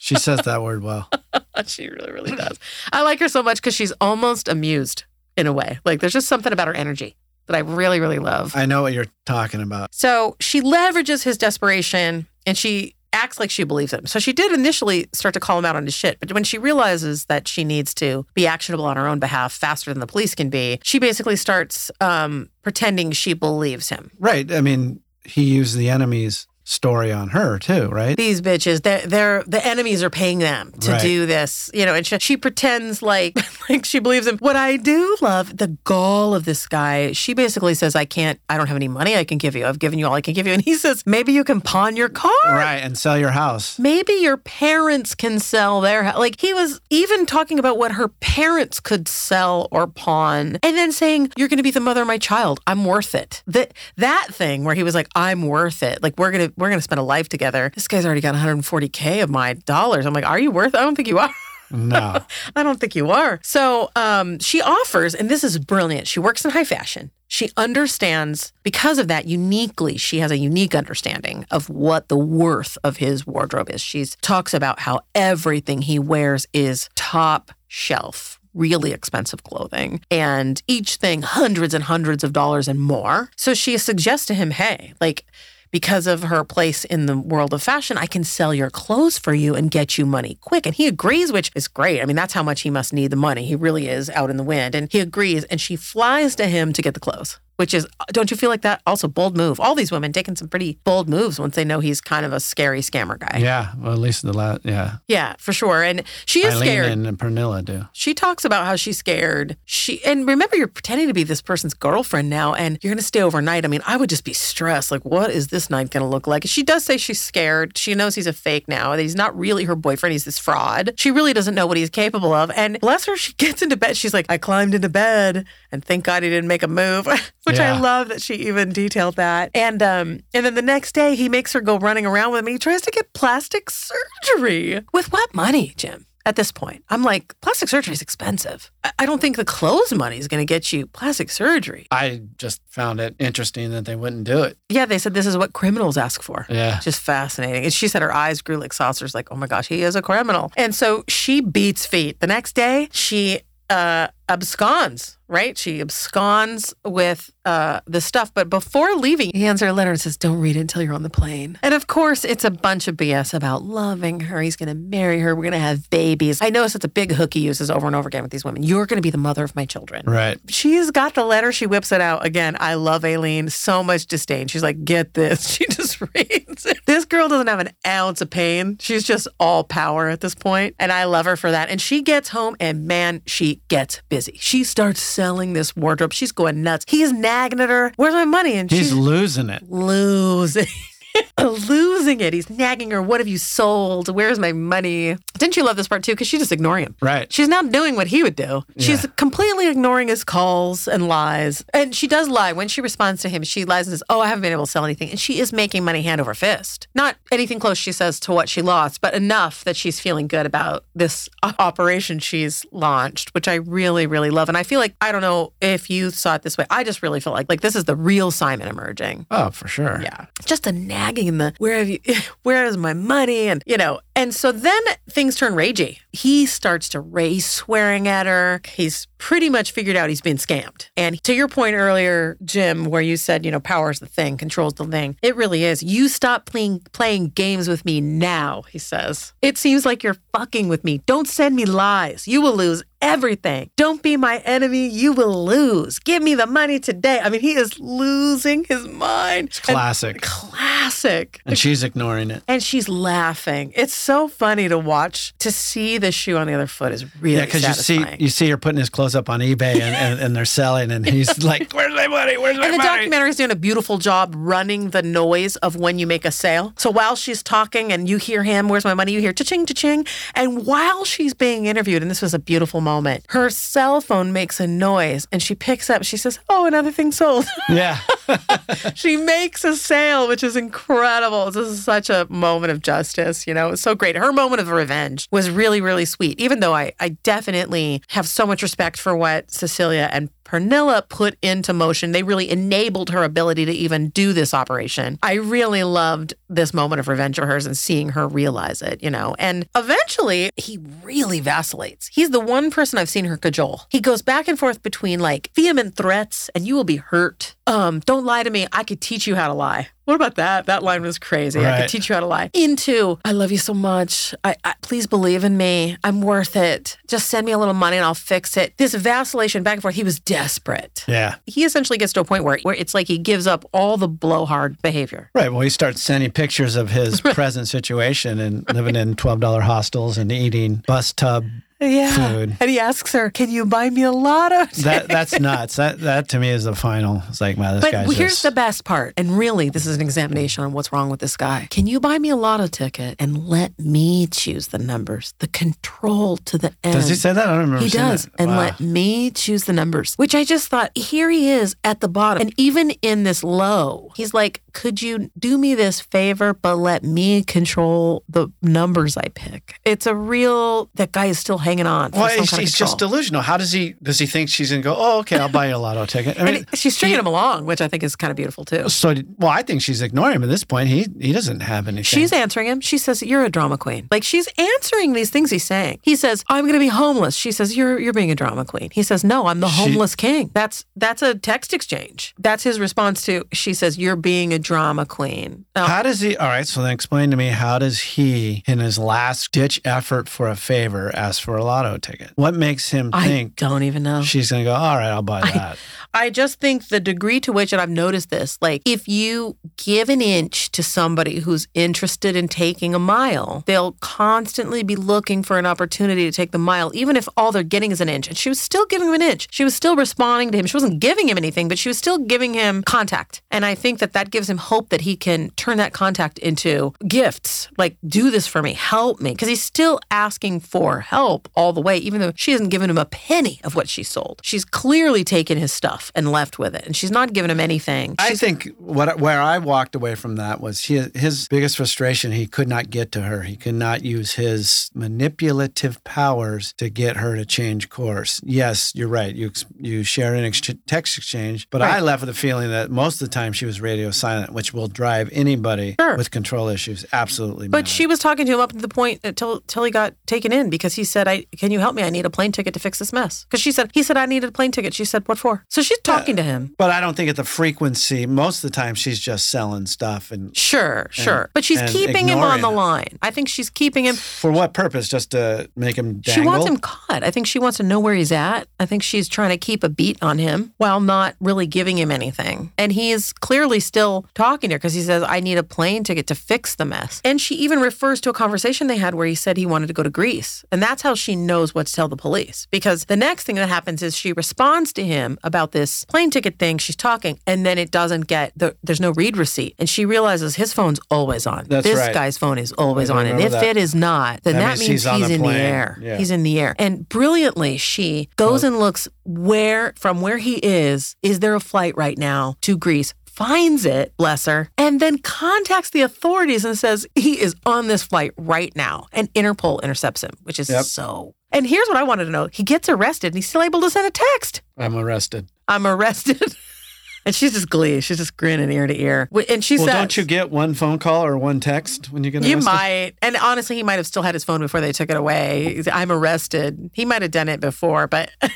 She says that word well. she really, really does. I like her so much because she's almost amused in a way. Like there's just something about her energy that I really, really love. I know what you're talking about. So she leverages his desperation and she acts like she believes him. So she did initially start to call him out on his shit, but when she realizes that she needs to be actionable on her own behalf faster than the police can be, she basically starts um, pretending she believes him. Right. I mean, he used the enemy's story on her too, right? these bitches they're, they're the enemies are paying them to Right. do this you know and she, she pretends like like she believes him what i do love the gall of this guy she basically says i can't i don't have any money i can give you i've given you all i can give you and he says maybe you can pawn your car Right. And sell your house. Maybe your parents can sell their house. Like he was even talking about what her parents could sell or pawn, and then saying, "You're going to be the mother of my child. I'm worth it." That that thing where he was like, "I'm worth it." Like we're gonna we're gonna spend a life together. This guy's already got 140k of my dollars. I'm like, "Are you worth? I don't think you are." No. I don't think you are. So um, she offers, and this is brilliant. She works in high fashion. She understands, because of that, uniquely, she has a unique understanding of what the worth of his wardrobe is. She talks about how everything he wears is top shelf. Really expensive clothing, and each thing hundreds and hundreds of dollars and more. So she suggests to him, hey, like, because of her place in the world of fashion, I can sell your clothes for you and get you money quick. And he agrees, which is great. I mean, that's how much he must need the money. He really is out in the wind. And he agrees. And she flies to him to get the clothes, which is, don't you feel like that? Also, bold move. All these women taking some pretty bold moves once they know he's kind of a scary scammer guy. Yeah. Well, at least the last, yeah. Yeah, for sure. And she is Ayleen scared. and Pernilla do. She talks about how she's scared. She and remember you're pretending to be this person's girlfriend now and you're going to stay overnight. I mean, I would just be stressed. Like what is this night going to look like? She does say she's scared. She knows he's a fake now. That he's not really her boyfriend. He's this fraud. She really doesn't know what he's capable of. And bless her, she gets into bed. She's like, "I climbed into bed and thank God he didn't make a move." Which I love that she even detailed that. And um and then the next day he makes her go running around with him. He tries to get plastic surgery. With what money, Jim? at this point. I'm like, plastic surgery is expensive. I, I don't think the clothes money is going to get you plastic surgery. I just found it interesting that they wouldn't do it. Yeah, they said this is what criminals ask for. Yeah. Just fascinating. And she said her eyes grew like saucers, like, oh my gosh, he is a criminal. And so she beats feet. The next day, she uh, absconds, right? She absconds with uh, the stuff. But before leaving, he hands her a letter and says, Don't read it until you're on the plane. And of course, it's a bunch of BS about loving her. He's going to marry her. We're going to have babies. I notice it's a big hook he uses over and over again with these women. You're going to be the mother of my children. Right. She's got the letter. She whips it out. Again, I love Ayleen. So much disdain. She's like, Get this. She just reads it. This girl doesn't have an ounce of pain. She's just all power at this point, And I love her for that. And she gets home and man, she gets busy. She starts selling this wardrobe. She's going nuts. He's nagging at her. Where's my money? And He's she's losing it. losing. losing it. He's nagging her. What have you sold? Where's my money? Didn't you love this part too? Because she's just ignoring him. Right. She's now doing what he would do. She's completely ignoring his calls and lies. And she does lie. When she responds to him, she lies and says, Oh, I haven't been able to sell anything. And she is making money hand over fist. Not anything close, she says, to what she lost, but enough that she's feeling good about this operation she's launched, which I really, really love. And I feel like, I don't know if you saw it this way. I just really feel like, like this is the real Simon emerging. Oh, for sure. Yeah. Just a nagging in the where have you where is my money? And you know, and so then things turn ragey. He starts to race swearing at her. He's pretty much figured out he's been scammed. And to your point earlier, Jim, where you said, you know, power is the thing, control's the thing. It really is. You stop playing playing games with me now, he says. It seems like you're fucking with me. Don't send me lies. You will lose everything. Don't be my enemy. You will lose. Give me the money today. I mean, he is losing his mind. It's classic. Classic. And she's ignoring it. And she's laughing. It's so funny to watch. To see the shoe on the other foot is really Yeah, because you see you see her putting his clothes up on eBay and, and, and they're selling and he's like, Where's my money? Where's my money?" and the documentary is doing a beautiful job running the noise of when you make a sale. So while she's talking and you hear him, where's my money? You hear cha-ching, cha-ching. And while she's being interviewed, and this was a beautiful moment, her cell phone makes a noise and she picks up, she says, Oh, another thing sold. Yeah. she makes a sale, which is incredible. This is such a moment of justice. You know, it's so great. Her moment of revenge was really, really sweet, even though I, I definitely have so much respect for what Cecilia and Pernilla put into motion. They really enabled her ability to even do this operation. I really loved this moment of revenge of hers and seeing her realize it, you know. And eventually, he really vacillates. He's the one person I've seen her cajole. He goes back and forth between like vehement threats and you will be hurt. Um, don't lie to me. I could teach you how to lie. What about that? That line was crazy. I could teach you how to lie. Into, I love you so much. I, I please believe in me. I'm worth it. Just send me a little money and I'll fix it. This vacillation back and forth. He was desperate. Yeah. He essentially gets to a point where, where it's like he gives up all the blowhard behavior. Right. Well, he starts sending pictures of his present situation and living in $12 hostels and eating bus tub Yeah. food. And he asks her, Can you buy me a lotto? That that's nuts. That that to me is the final. It's like, wow, this But guy's here's just, the best part, and really, this is an examination on what's wrong with this guy. Can you buy me a lotto ticket and let me choose the numbers, the control to the end? Does he say that? I don't remember. He does, that. and Wow. let me choose the numbers. Which I just thought, here he is at the bottom, and even in this low, he's like, "Could you do me this favor, but let me control the numbers I pick?" It's a real that guy is still hanging on. Well, he's, he's just delusional. How does he? Does he think she's gonna go? Oh, okay, I'll buy you a lotto ticket. I mean, she's stringing him along, which I think is kind of beautiful too. So, well, I think she's ignoring him at this point. He he doesn't have anything. She's answering him. She says, "You're a drama queen." Like she's answering these things he's saying. He says, "I'm going to be homeless." She says, "You're you're being a drama queen." He says, "No, I'm the She- homeless king." That's that's a text exchange. That's his response to. She says, "You're being a drama queen." Now, How does he? All right, so then explain to me how does he, in his last ditch effort for a favor, ask for a lotto ticket? What makes him I think don't even know. she's gonna go? All right, I'll buy that. I just think the degree to which, and I've noticed this, like if you give an inch to somebody who's interested in taking a mile, they'll constantly be looking for an opportunity to take the mile, even if all they're getting is an inch. And she was still giving him an inch. She was still responding to him. She wasn't giving him anything, but she was still giving him contact. And I think that that gives him hope that he can turn that contact into gifts. Like, do this for me, help me. Because he's still asking for help all the way, even though she hasn't given him a penny of what she sold. She's clearly taken his stuff stuff and left with it. And she's not giving him anything. I think what where I walked away from that was he, his biggest frustration. He could not get to her. He could not use his manipulative powers to get her to change course. Yes, you're right. You you share an ex- text exchange, but I left with the feeling that most of the time she was radio silent, which will drive anybody Sure. with control issues absolutely. But mad. she was talking to him up to the point uh, until till he got taken in because he said, "I can you help me? I need a plane ticket to fix this mess." Because she said he said I needed a plane ticket. She said, "What for?" So she's talking to him. But I don't think at the frequency. Most of the time, she's just selling stuff, and Sure, sure. But she's keeping him on the line. I think she's keeping him. for what purpose? Just to make him dangle. She wants him caught. I think she wants to know where he's at. I think she's trying to keep a beat on him while not really giving him anything. And he is clearly still talking to her because he says, I need a plane ticket to fix the mess. And she even refers to a conversation they had where he said he wanted to go to Greece. And that's how she knows what to tell the police. Because the next thing that happens is she responds to him about this plane ticket thing. She's talking, and then it doesn't get, the, there's no read receipt. And she realizes his phone's always on. That's this right. guy's phone is always on. And if that. it is not, then That that, means means, he's on the in the air. Yeah. He's in the air. And brilliantly, she goes and looks where, from where he is, is there a flight right now to Greece? Finds it, bless her, and then contacts the authorities and says he is on this flight right now. And Interpol intercepts him, which is Yep. so. And here's what I wanted to know he gets arrested and he's still able to send a text. I'm arrested. I'm arrested. and she's just glee. She's just grinning ear to ear. And she well, says, don't you get one phone call or one text when you get arrested?" You might. And honestly, he might have still had his phone before they took it away. I'm arrested. He might have done it before, but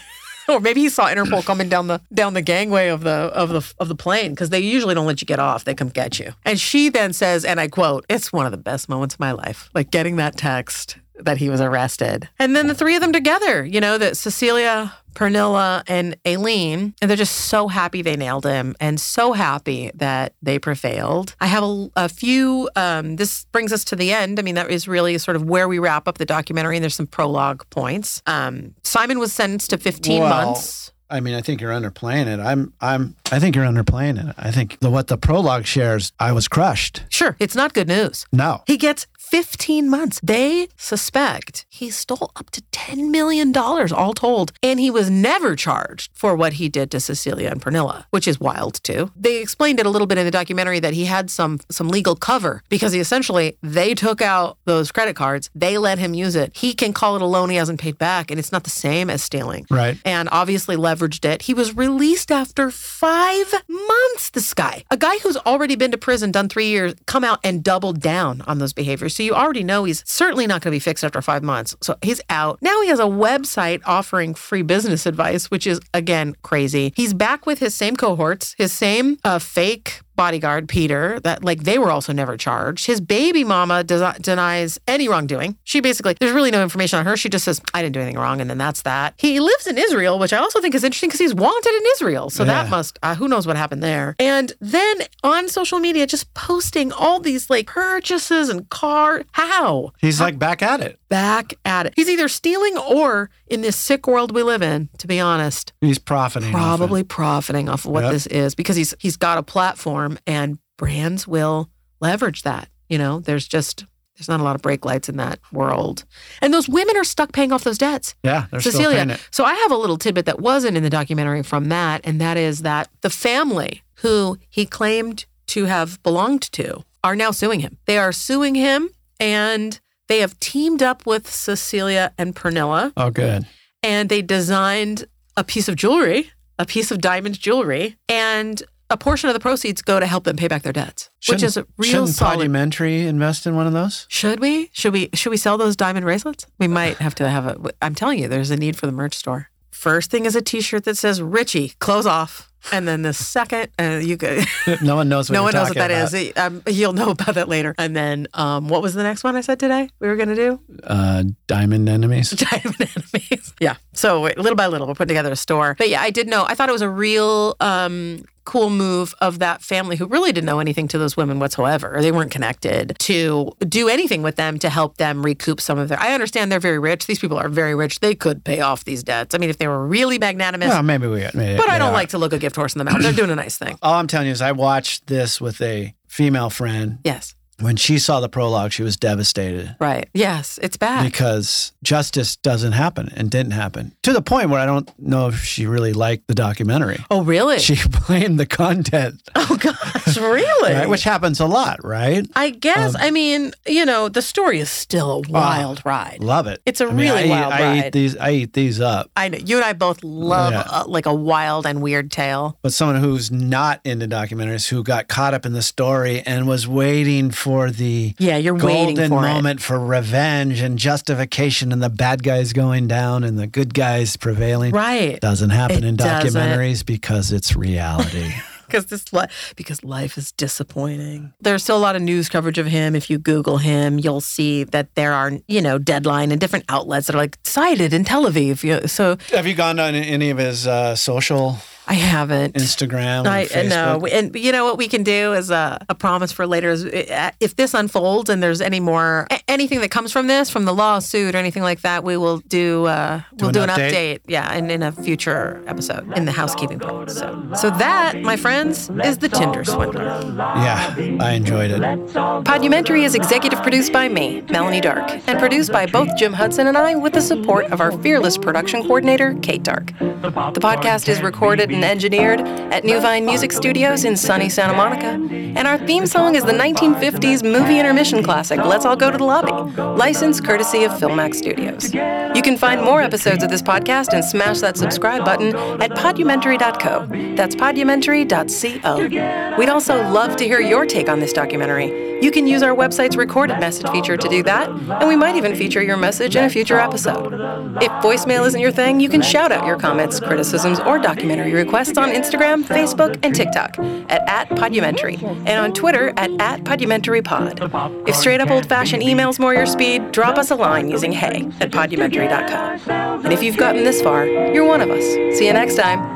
or maybe he saw Interpol coming down the down the gangway of the of the of the plane because they usually don't let you get off. They come get you. And she then says, and I quote, "It's one of the best moments of my life, like getting that text that he was arrested." And then the three of them together, you know, that Cecilia Pernilla and Ayleen, and they're just so happy they nailed him and so happy that they prevailed. I have a, a few, um, this brings us to the end. I mean, that is really sort of where we wrap up the documentary, and there's some prologue points. Um, Simon was sentenced to 15 Well, months. I mean, I think you're underplaying it. I'm, I'm, I think you're underplaying it. I think the what the prologue shares, I was crushed. Sure, it's not good news. No, He gets 15 months. They suspect he stole up to $10 million, all told. And he was never charged for what he did to Cecilia and Pernilla, which is wild too. They explained it a little bit in the documentary that he had some some legal cover because he essentially they took out those credit cards, they let him use it. He can call it a loan he hasn't paid back, and it's not the same as stealing. right. And obviously leveraged it. He was released after five months. This guy, a guy who's already been to prison, done three years, come out and doubled down on those behaviors. So you already know he's certainly not going to be fixed after five months. So he's out. Now he has a website offering free business advice, which is again crazy. He's back with his same cohorts, his same uh, fake bodyguard Peter that like they were also never charged. His baby mama des- denies any wrongdoing. She basically there's really no information on her. She just says I didn't do anything wrong and then that's that. He lives in Israel, which I also think is interesting because he's wanted in Israel. So that must uh, who knows what happened there. And then on social media just posting all these like purchases and car how He's like back at it. back at it. He's either stealing or in this sick world we live in, to be honest He's profiting. off it. probably profiting off of what Yep. this is because he's he's got a platform and brands will leverage that. You know, there's just there's not a lot of brake lights in that world. And those women are stuck paying off those debts. Yeah, they're still Cecilia. paying it. So I have a little tidbit that wasn't in the documentary from that, and that is that the family who he claimed to have belonged to are now suing him. They are suing him and they have teamed up with Cecilia and Pernilla Oh, good. and they designed a piece of jewelry, a piece of diamond jewelry, and a portion of the proceeds go to help them pay back their debts, which is a Shouldn't- real shouldn't solid. Podumentary invest in one of those? Should we? Should we? Should we sell those diamond bracelets? We might have to have a. I'm telling you, there's a need for the merch store. First thing is a T-shirt that says "Richie, close off," and then the second, uh, you could. No one knows what no one knows what that about. is. Um, you'll know about that later. And then, um, what was the next one I said today? We were going to do Uh, diamond enemies. diamond enemies. Yeah. So little by little, we're putting together a store. But yeah, I did know. I thought it was a real um, cool move of that family who really didn't know anything to those women whatsoever. They weren't connected to do anything with them to help them recoup some of their. I understand they're very rich. These people are very rich. They could pay off these debts. I mean, if they were really magnanimous. Well, maybe we. Maybe but I don't are. like to look a gift horse in the mouth. They're doing a nice thing. All I'm telling you is, I watched this with a female friend, Yes. When she saw the prologue, she was devastated Right. Yes, it's bad. because justice doesn't happen and didn't happen to the point where I don't know if she really liked the documentary. oh, really? She blamed the content, oh, gosh, really? right? which happens a lot, right? I guess. Um, I mean, you know, the story is still a wild ride. Love it. It's a I mean, really I eat- wild I eat ride. these. I eat these up. I know you and I both love Yeah. uh, like a wild and weird tale. But someone who's not into documentaries, who got caught up in the story and was waiting for the Yeah, you're waiting golden for it. moment for revenge and justification, and the bad guys going down and the good guys prevailing. Right. Doesn't happen It in doesn't. documentaries because it's reality. because this li- because life is disappointing. There's still a lot of news coverage of him. If you Google him, you'll see that there are you know Deadline and different outlets that are like cited in Tel Aviv. So Have you gone on any of his uh, social I haven't. Instagram? I know, and you know what we can do is a, a promise for later is uh, if this unfolds and there's any more anything that comes from this, from the lawsuit or anything like that, we will do uh, we'll an do an update? update, yeah, in, in a future episode in the housekeeping part. So, so that, my friends, is the Tinder swindler. Yeah, I enjoyed it. Podumentary is executive produced by me, Melanee Dark, and produced by both Jim Hudson and I with the support of our fearless production coordinator, Kate Dark. The podcast is recorded and engineered at New Vine Music Studios in sunny Santa Monica, and our theme song is the 1950s movie intermission classic, Let's All Go to the Lobby, licensed courtesy of Filmack Studios. You can find more episodes of this podcast and smash that subscribe button at podumentary.co. That's podumentary.co. We'd also love to hear your take on this documentary. You can use our website's recorded message feature to do that, and we might even feature your message in a future episode. If voicemail isn't your thing, you can shout out your comments, criticisms, or documentary requests on Instagram, Facebook, and TikTok at, at Podumentary, and on Twitter at, at PodumentaryPod. If straight up old fashioned email's more your speed, drop us a line using hey at podumentary.com. And if you've gotten this far, you're one of us. See you next time.